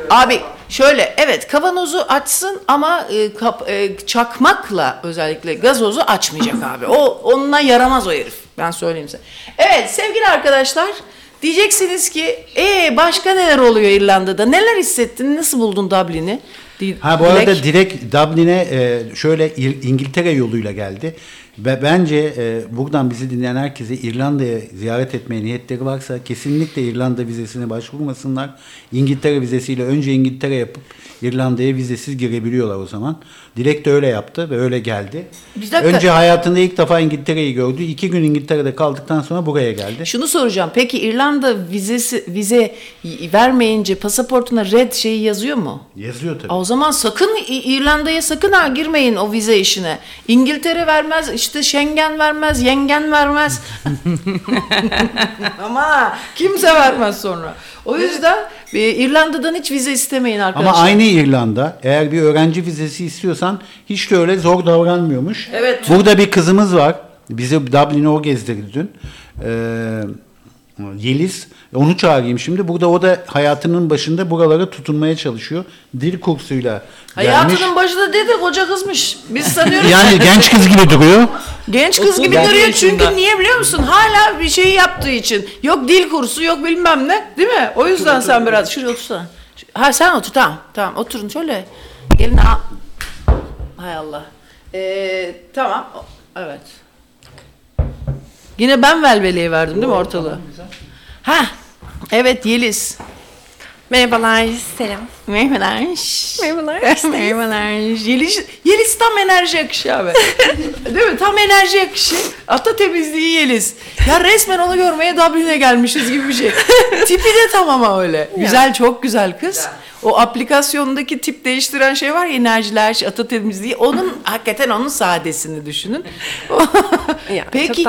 Abi şöyle evet kavanozu açsın ama e, kap- e, çakmakla özellikle gazozu açmayacak abi. O onunla yaramaz o herif. Ben söyleyeyim size. Evet sevgili arkadaşlar diyeceksiniz ki e başka neler oluyor İrlanda'da? Neler hissettin? Nasıl buldun Dublin'i? Di- Ha bu arada direkt Dublin'e e, şöyle İngiltere yoluyla geldi. Ve bence e, buradan bizi dinleyen herkese İrlanda'ya ziyaret etmeye niyetleri varsa kesinlikle İrlanda vizesine başvurmasınlar. İngiltere vizesiyle önce İngiltere yapıp İrlanda'ya vizesiz girebiliyorlar o zaman. Dilek de öyle yaptı ve öyle geldi. Önce hayatında ilk defa İngiltere'yi gördü. İki gün İngiltere'de kaldıktan sonra buraya geldi. Şunu soracağım. Peki İrlanda vizesi vize vermeyince pasaportuna red şeyi yazıyor mu? Yazıyor tabii. O zaman sakın İrlanda'ya sakın ha girmeyin o vize işine. İngiltere vermez, işte Schengen vermez, yengen vermez. Ama kimse vermez sonra. O yüzden İrlanda'dan hiç vize istemeyin arkadaşlar. Ama aynı İrlanda eğer bir öğrenci vizesi istiyorsan hiç de öyle zor davranmıyormuş. Evet. Burada bir kızımız var. Bizi Dublin'e o gezdirdi dün. Ee, Yeliz. Onu çağırayım şimdi. Burada o da hayatının başında buralara tutunmaya çalışıyor. Dil kursuyla gelmiş. Hayatının başında dedi koca kızmış. Biz sanıyoruz. Yani genç kız gibi duruyor. Genç kız gibi duruyor yaşında. çünkü niye biliyor musun? Hala bir şey yaptığı için. Yok dil kursu yok bilmem ne değil mi? O yüzden sen biraz şuraya otursana. Ha sen otur tamam. Tamam oturun şöyle. Gelin ha. Hay Allah. Ee, tamam. O- Evet. Yine ben velveleye verdim değil mi ortalığı? Ha. Evet Yeliz. Merhabalar, selam. Merhabalar. Merhabalar. Merhabalar. Yeliz, Yeliz tam enerji akışı abi. Değil mi? Tam enerji akışı. Ata temizliği Yeliz. Ya resmen onu görmeye Dublin'e gelmişiz gibi bir şey. Tipi de tam ama öyle. Güzel, çok güzel kız. O aplikasyondaki tip değiştiren şey var ya enerjiler, ata temizliği. Onun hakikaten onun sadesini düşünün. Ya, Peki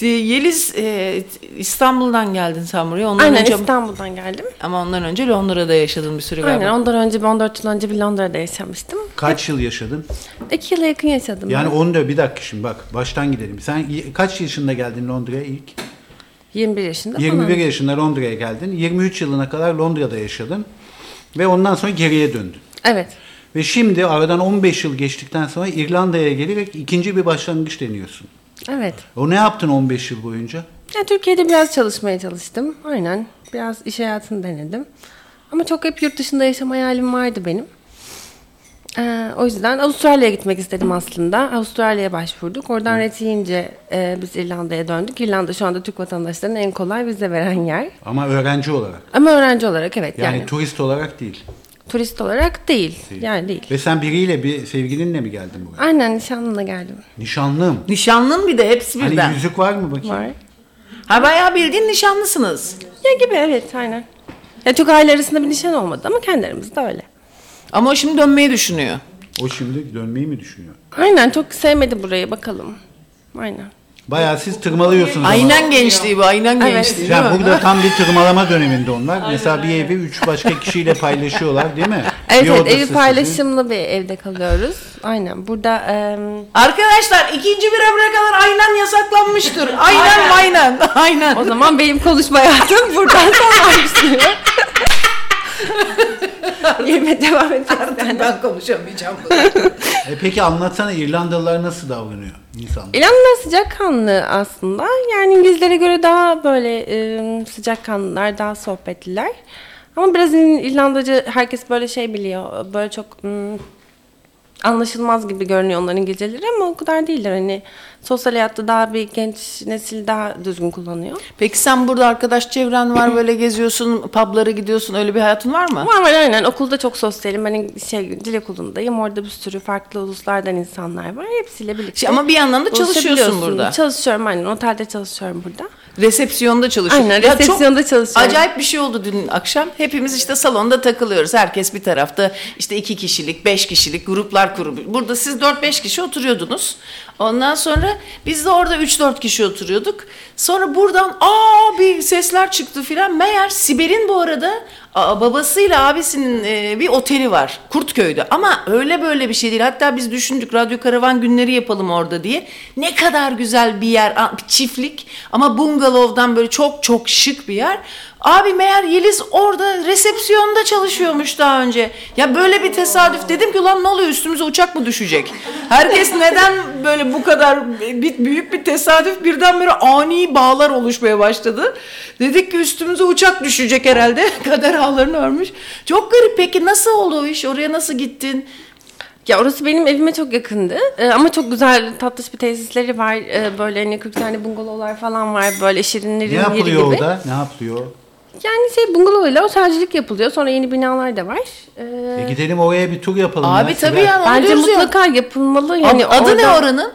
Yeliz e, İstanbul'dan geldin sen buraya. Ondan Aynen önce, İstanbul'dan geldim. ama ondan önce Londra'da yaşadın bir süre galiba. Aynen ondan önce, 14 yıl önce bir Londra'da yaşamıştım. Kaç yıl yaşadın? İki yıla yakın yaşadım. Yani ben. 14 bir dakika şimdi bak baştan gidelim. Sen kaç yaşında geldin Londra'ya ilk? 21 yaşında 21 falan. yaşında Londra'ya geldin. 23 yılına kadar Londra'da yaşadın. Ve ondan sonra geriye döndün. Evet. Ve şimdi aradan 15 yıl geçtikten sonra İrlanda'ya gelerek ikinci bir başlangıç deniyorsun. Evet. O ne yaptın 15 yıl boyunca? Yani Türkiye'de biraz çalışmaya çalıştım. Aynen. Biraz iş hayatını denedim. Ama çok hep yurt dışında yaşam hayalim vardı benim. Ee, o yüzden Avustralya'ya gitmek istedim aslında. Avustralya'ya başvurduk. Oradan ret yiyince e, biz İrlanda'ya döndük. İrlanda şu anda Türk vatandaşlarına en kolay vize veren yer. Ama öğrenci olarak. Ama öğrenci olarak evet Yani, yani. turist olarak değil. Turist olarak değil. Yani değil. Ve sen biriyle bir sevgilinle mi geldin buraya? Aynen nişanlına geldim. Nişanlım. Nişanlın bir de hepsi birden. Hani yüzük var mı bakayım? Var. Ha bayağı bildiğin nişanlısınız. Ya gibi evet aynen. Ya çok aile arasında bir nişan olmadı ama kendi aramızda öyle. Ama o şimdi dönmeyi düşünüyor. O şimdi dönmeyi mi düşünüyor? Aynen çok sevmedi burayı bakalım. Aynen. Bayağı siz tırmalıyorsunuz. Aynen gençliği bu, aynen Evet. gençliği değil Yani mi? burada tam bir tırmalama döneminde onlar. Mesela bir evi üç başka kişiyle paylaşıyorlar değil mi? Evet, Bir evet odası evi sizin. paylaşımlı bir evde kalıyoruz. Aynen burada em, Arkadaşlar ikinci bir ömre kadar aynen yasaklanmıştır. Aynen aynen. Aynen. o zaman benim konuşma hayatım buradan sona başlıyor. Yerime devam edeceğim. ben konuşamayacağım. E peki anlatsana İrlandalılar nasıl davranıyor insanlar? İranlılar sıcakkanlı aslında. Yani İngilizlere göre daha böyle e, sıcakkanlılar, daha sohbetliler. Ama biraz İr- İrlandacı herkes böyle şey biliyor. Böyle çok hmm, anlaşılmaz gibi görünüyor onların geceleri ama o kadar değiller. Hani sosyal hayatta daha bir genç nesil daha düzgün kullanıyor. Peki sen burada arkadaş çevren var böyle geziyorsun, publara gidiyorsun öyle bir hayatın var mı? Var var aynen okulda çok sosyalim. Ben şey dil okulundayım. Orada bir sürü farklı uluslardan insanlar var. Hepsiyle birlikte. Şey, ama bir yandan da çalışıyorsun burada. Çalışıyorum aynen. Otelde çalışıyorum burada. Resepsiyonda çalışıyorsun. Aynen, Ya çok resepsiyonda çalışıyorum. Acayip bir şey oldu dün akşam. Hepimiz işte salonda takılıyoruz. Herkes bir tarafta işte iki kişilik, beş kişilik gruplar kurup. Burada siz dört beş kişi oturuyordunuz. Ondan sonra biz de orada üç dört kişi oturuyorduk. Sonra buradan aa bir sesler çıktı filan. Meğer Sibel'in bu arada babasıyla abisinin e, bir oteli var Kurtköy'de. Ama öyle böyle bir şey değil. Hatta biz düşündük radyo karavan günleri yapalım orada diye. Ne kadar güzel bir yer, bir çiftlik ama bungalovdan böyle çok çok şık bir yer. Abi meğer Yeliz orada resepsiyonda çalışıyormuş daha önce. Ya böyle bir tesadüf dedim ki ulan ne oluyor üstümüze uçak mı düşecek? Herkes neden böyle bu kadar bir, büyük bir tesadüf birdenbire ani bağlar oluşmaya başladı. Dedik ki üstümüze uçak düşecek herhalde. Kader ağlarını örmüş. Çok garip peki nasıl oldu o iş? Oraya nasıl gittin? Ya orası benim evime çok yakındı. Ee, ama çok güzel tatlış bir tesisleri var. Ee, böyle hani 40 tane bungalovlar falan var. Böyle şirinlerin Ne yeri gibi. yapılıyor orada? Ne yapılıyor? Yani şey bungalovuyla otelcilik yapılıyor. Sonra yeni binalar da var. Ee, E gidelim oraya bir tur yapalım. Abi ya, tabii Sibel. onu bence diyoruz ya. mutlaka yapılmalı. Adı, Yani adı ne orada- oranın?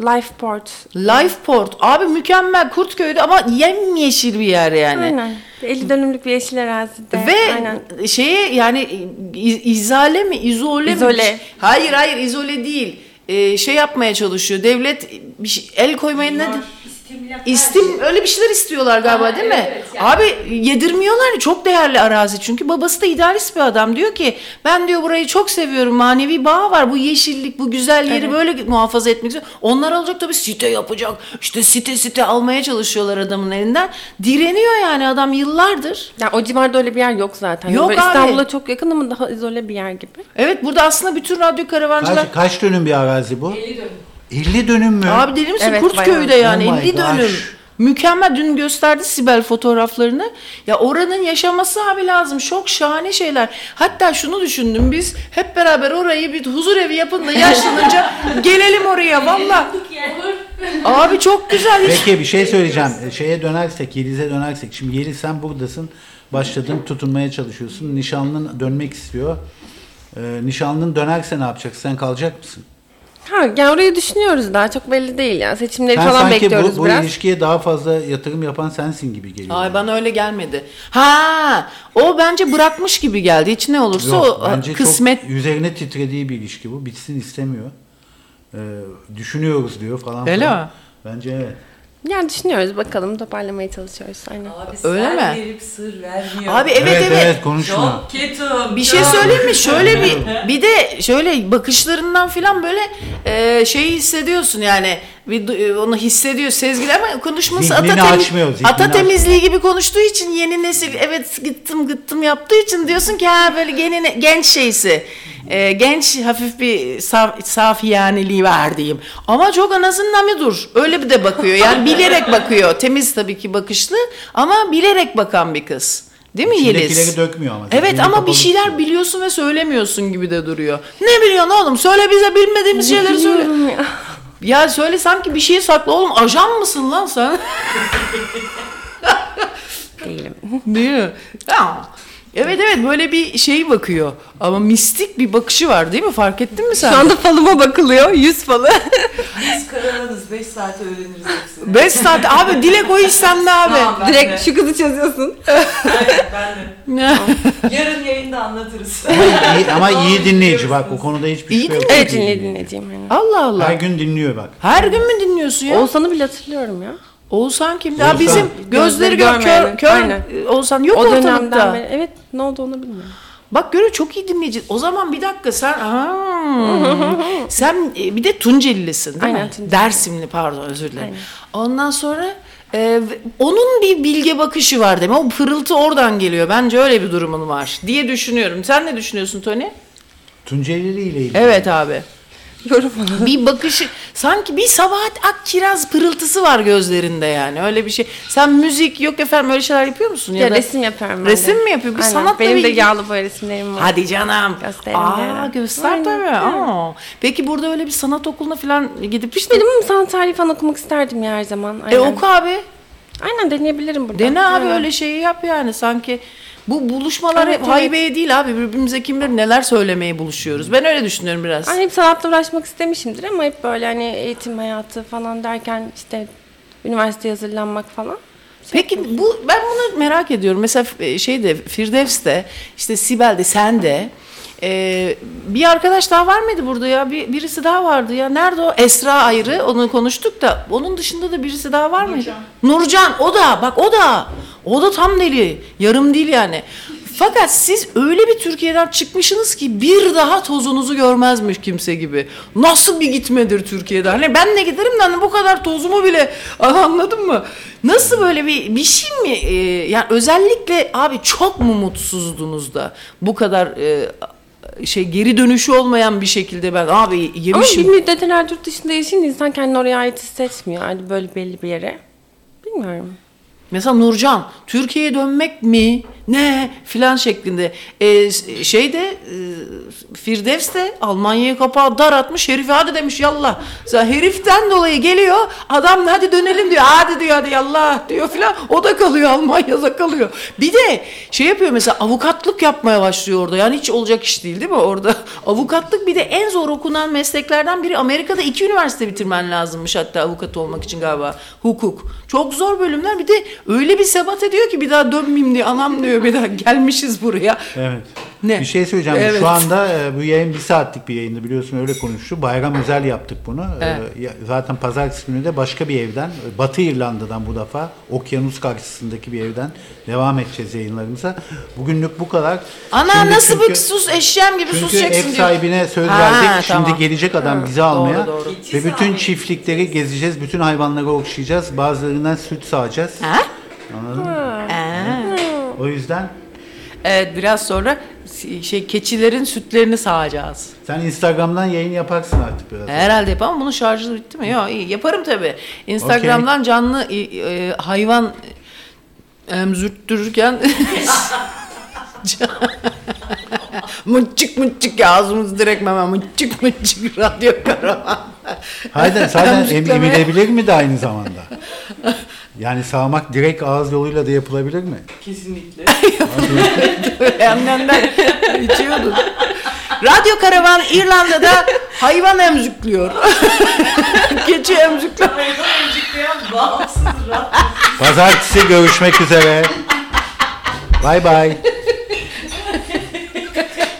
Lifeport. Lifeport. Abi mükemmel Kurtköy'de ama yemyeşil bir yer yani. Aynen. 50 dönümlük bir yeşil arazide. Ve Aynen. şeye yani iz- izale mi izole mi? İzole. Hayır hayır izole değil. Ee, şey yapmaya çalışıyor. Devlet bir şey- el koymaya ne? İstim öyle bir şeyler istiyorlar galiba değil mi? Abi yedirmiyorlar. Çok değerli arazi çünkü babası da idealist bir adam. Diyor ki ben diyor burayı çok seviyorum. Manevi bağ var. Bu yeşillik, bu güzel yeri böyle muhafaza etmek istiyor. Onlar alacak tabii site yapacak. İşte site site almaya çalışıyorlar adamın elinden. Direniyor yani adam yıllardır. Ya o civarda öyle bir yer yok zaten. Yok Böyle abi. İstanbul'a çok yakın ama daha izole bir yer gibi. Evet burada aslında bütün radyo karavancılar... Kaç, kaç dönüm bir arazi bu? 50 dönüm. 50 dönüm mü? Abi deli misin? Evet, Kurtköy'de bayağı. yani Oh my 50 dönüm. gosh. Mükemmel. Dün gösterdi Sibel fotoğraflarını. Ya oranın yaşaması abi lazım. Çok şahane şeyler. Hatta şunu düşündüm biz hep beraber orayı bir huzur evi yapın da yaşlanınca gelelim oraya valla. Abi çok güzel. iş. Peki bir şey söyleyeceğim. Şeye dönersek, Yeliz'e dönersek. Şimdi Yeliz sen buradasın. Başladın tutunmaya çalışıyorsun. Nişanlın dönmek istiyor. Ee, nişanlın dönerse ne yapacaksın? Sen kalacak mısın? Ha, yani orayı düşünüyoruz daha çok belli değil yani seçimleri Sen falan sanki bekliyoruz bu, bu biraz. ilişkiye daha fazla yatırım yapan sensin gibi geliyor. Ay bana öyle gelmedi. Ha, o bence bırakmış gibi geldi. Hiç ne olursa Yok, o bence kısmet çok üzerine titrediği bir ilişki bu. Bitsin istemiyor. Ee, düşünüyoruz diyor falan. Öyle falan. mi? Bence evet. Yani düşünüyoruz bakalım toparlamaya çalışıyoruz aynen. Abi Öyle sen mi? verip sır vermiyor. Abi evet evet. konuşma. Çok ketum. Bir şey çok. söyleyeyim mi? Şöyle bir bir de şöyle bakışlarından falan böyle e, şeyi hissediyorsun yani bir du- e, onu hissediyor sezgiler ama konuşması Zihnini ata, açmıyor, zihnini ata açmıyor. temizliği gibi konuştuğu için yeni nesil evet gittim gittim yaptığı için diyorsun ki ha böyle gene, genç şeysi. E, genç hafif bir saf, saf yaniliği var diyeyim. Ama çok anasından bir dur. Öyle bir de bakıyor. Yani bilerek bakıyor. Temiz tabii ki bakışlı ama bilerek bakan bir kız. Değil mi Yeliz? İçindekileri dökmüyor ama. Evet ama bir şeyler tutuyor. biliyorsun ve söylemiyorsun gibi de duruyor. Ne biliyorsun oğlum? Söyle bize bilmediğimiz şeyleri söyle. Ya. Ya söyle sanki bir şey sakla oğlum. Ajan mısın lan sen? Değilim. Değil mi? Ya. Evet evet böyle bir şey bakıyor. Ama mistik bir bakışı var değil mi? Fark ettin mi sen? Şu anda falıma bakılıyor. Yüz falı. Biz karavanız 5 saat öğreniriz hepsini. 5 saat abi dilek o iş sende abi. Tamam, ben de. Direkt şu kızı çözüyorsun. Aynen ben de. Yarın yayında anlatırız. Ama iyi, ama iyi dinleyici bak o konuda hiçbir İyi şey yok. Evet dinle dinleyeceğim. Yani. Allah Allah. Her gün dinliyor bak. Her gün mü dinliyorsun ya? Oğuzhan'ı bile hatırlıyorum ya. Oğuzhan kim? Ya Oğuzhan. bizim gözleri gör, kör, kör Aynen. Oğuzhan yok o dönemden ortalıkta. beri. Evet ne oldu onu bilmiyorum. Bak görüyor çok iyi dinleyici. O zaman bir dakika sen Aa, sen e, bir de Tuncelilisin değil Aynen, mi? Tunceli. Dersimli pardon özür dilerim. Aynen. Ondan sonra e, ve- onun bir bilge bakışı var mi? O pırıltı oradan geliyor. Bence öyle bir durumun var diye düşünüyorum. Sen ne düşünüyorsun Tony? Tuncelili ile ilgili. Evet abi. Yorum bir bakışı sanki bir Sabahat Akkiraz pırıltısı var gözlerinde yani öyle bir şey. Sen müzik yok efendim öyle şeyler yapıyor musun? Ya da- resim yapıyorum ben de. Resim mi yapıyor? Bir Aynen. sanatla Benim de yağlı boya resimlerim var. Hadi canım. Gösterelim Aa bir ara. göster Aynen, tabii. Aa. Peki burada öyle bir sanat okuluna falan gidip işte. Benim sanat tarihi falan okumak isterdim ya her zaman. E Aynen. oku abi. Aynen deneyebilirim burada. Dene abi Aynen. öyle şeyi yap yani sanki. Bu buluşmalar Evet, hep evet. haybeye değil abi. Birbirimize kim bilir neler söylemeye buluşuyoruz. Ben öyle düşünüyorum biraz. Ben hep sanatla uğraşmak istemişimdir ama hep böyle hani eğitim hayatı falan derken işte üniversiteye hazırlanmak falan. Peki bu ben bunu merak ediyorum. Mesela e, şeyde Firdevs'te işte Sibel'de sen de e, bir arkadaş daha var mıydı burada ya? Bir, birisi daha vardı ya. Nerede o? Esra ayrı. Onu konuştuk da onun dışında da birisi daha var mıydı? Nurcan. O da bak o da. O da tam deli. Yarım değil yani. Fakat siz öyle bir Türkiye'den çıkmışsınız ki bir daha tozunuzu görmezmiş kimse gibi. Nasıl bir gitmedir Türkiye'den? Hani ben de giderim de hani bu kadar tozumu bile anladın mı? Nasıl böyle bir bir şey mi? Ee, yani özellikle abi çok mu mutsuzdunuz da bu kadar e, şey geri dönüşü olmayan bir şekilde ben abi Ama bir yemişim. müddet herhalde yurt dışında yaşayınca insan kendini oraya ait hissetmiyor. Yani böyle belli bir yere. Bilmiyorum. Mesela Nurcan Türkiye'ye dönmek mi ne filan şeklinde. Ee, şeyde e, Firdevs de Almanya'ya kapağı dar atmış herife hadi demiş yallah. Heriften dolayı geliyor adam hadi dönelim diyor hadi diyor hadi yallah diyor filan. O da kalıyor Almanya'da kalıyor. Bir de şey yapıyor mesela avukatlık yapmaya başlıyor orada. Yani hiç olacak iş değil değil mi orada? Avukatlık bir de en zor okunan mesleklerden biri. Amerika'da iki üniversite bitirmen lazımmış hatta avukat olmak için galiba. Hukuk. Çok zor bölümler. Bir de öyle bir sebat ediyor ki bir daha dönmeyeyim diye anam diyor daha gelmişiz buraya. Evet. Ne? Bir şey söyleyeceğim. Evet. Şu anda e, bu yayın bir saatlik bir yayında biliyorsun öyle konuştu. Bayram özel yaptık bunu. E, ya- zaten pazartesi günü de başka bir evden, e, Batı İrlanda'dan bu defa, okyanus karşısındaki bir evden devam edeceğiz yayınlarımıza. Bugünlük bu kadar. Ana Şimdi nasıl çünkü- bu sus eşeğim gibi Çünkü susacaksın ev diyor. sahibine söz Ha, verdik. tamam. Şimdi gelecek adam Hı, bizi almaya. doğru, doğru. Ve bütün çiftlikleri gezeceğiz. Bütün hayvanları okşayacağız. Bazılarından süt sağacağız. Ha? Anladın mı? Aa. O yüzden Evet biraz sonra şey keçilerin sütlerini sağacağız. sen Instagram'dan yayın yaparsın artık biraz. Herhalde yapamam. Bunun şarjı bitti mi? Yok iyi yaparım tabii. Instagram'dan canlı e, e, hayvan emzürttürürken mıçık mıçık ya ağzımız direkt hemen mıçık mıçık radyo karavan. Hayır zaten em, emilebilir mi de aynı zamanda? Yani sağmak direkt ağız yoluyla da yapılabilir mi? Kesinlikle. Annenden içiyordun. Radyo karavan İrlanda'da hayvan emzüklüyor. Keçi emzüklüyor. Öncükleyen bağımsız radyo. Pazartesi görüşmek üzere. Bay bay.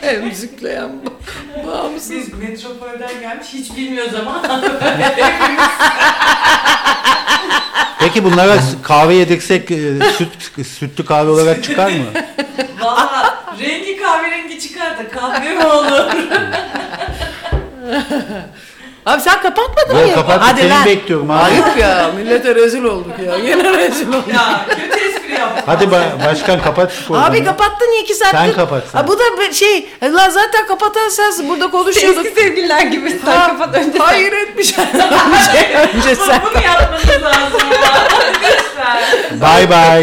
Emzükleyen bağımsız. Biz metropolden gelmiş hiç bilmiyoruz ama. Peki bunlara kahve yedirsek e, süt sütlü kahve olarak çıkar mı? Valla rengi kahverengi çıkar da kahve mi olur? Abi sen kapatmadın mı? kapattım. Hadi Seni lan. bekliyorum abi. Ayıp ya. Millete rezil olduk ya. Yine rezil olduk. ya kötü. Hadi ba- başkan kapat şu programı. Abi kapattın iki saattir. Sen kapat, sen. Ha, bu da şey. La zaten kapatan sensin. Burada konuşuyorduk. Eski sevgililer gibi sen Ha, kapat önce. sen. Hayır etmiş. önce, önce sen. Bunu yapmanız lazım. Lütfen. Bay bay.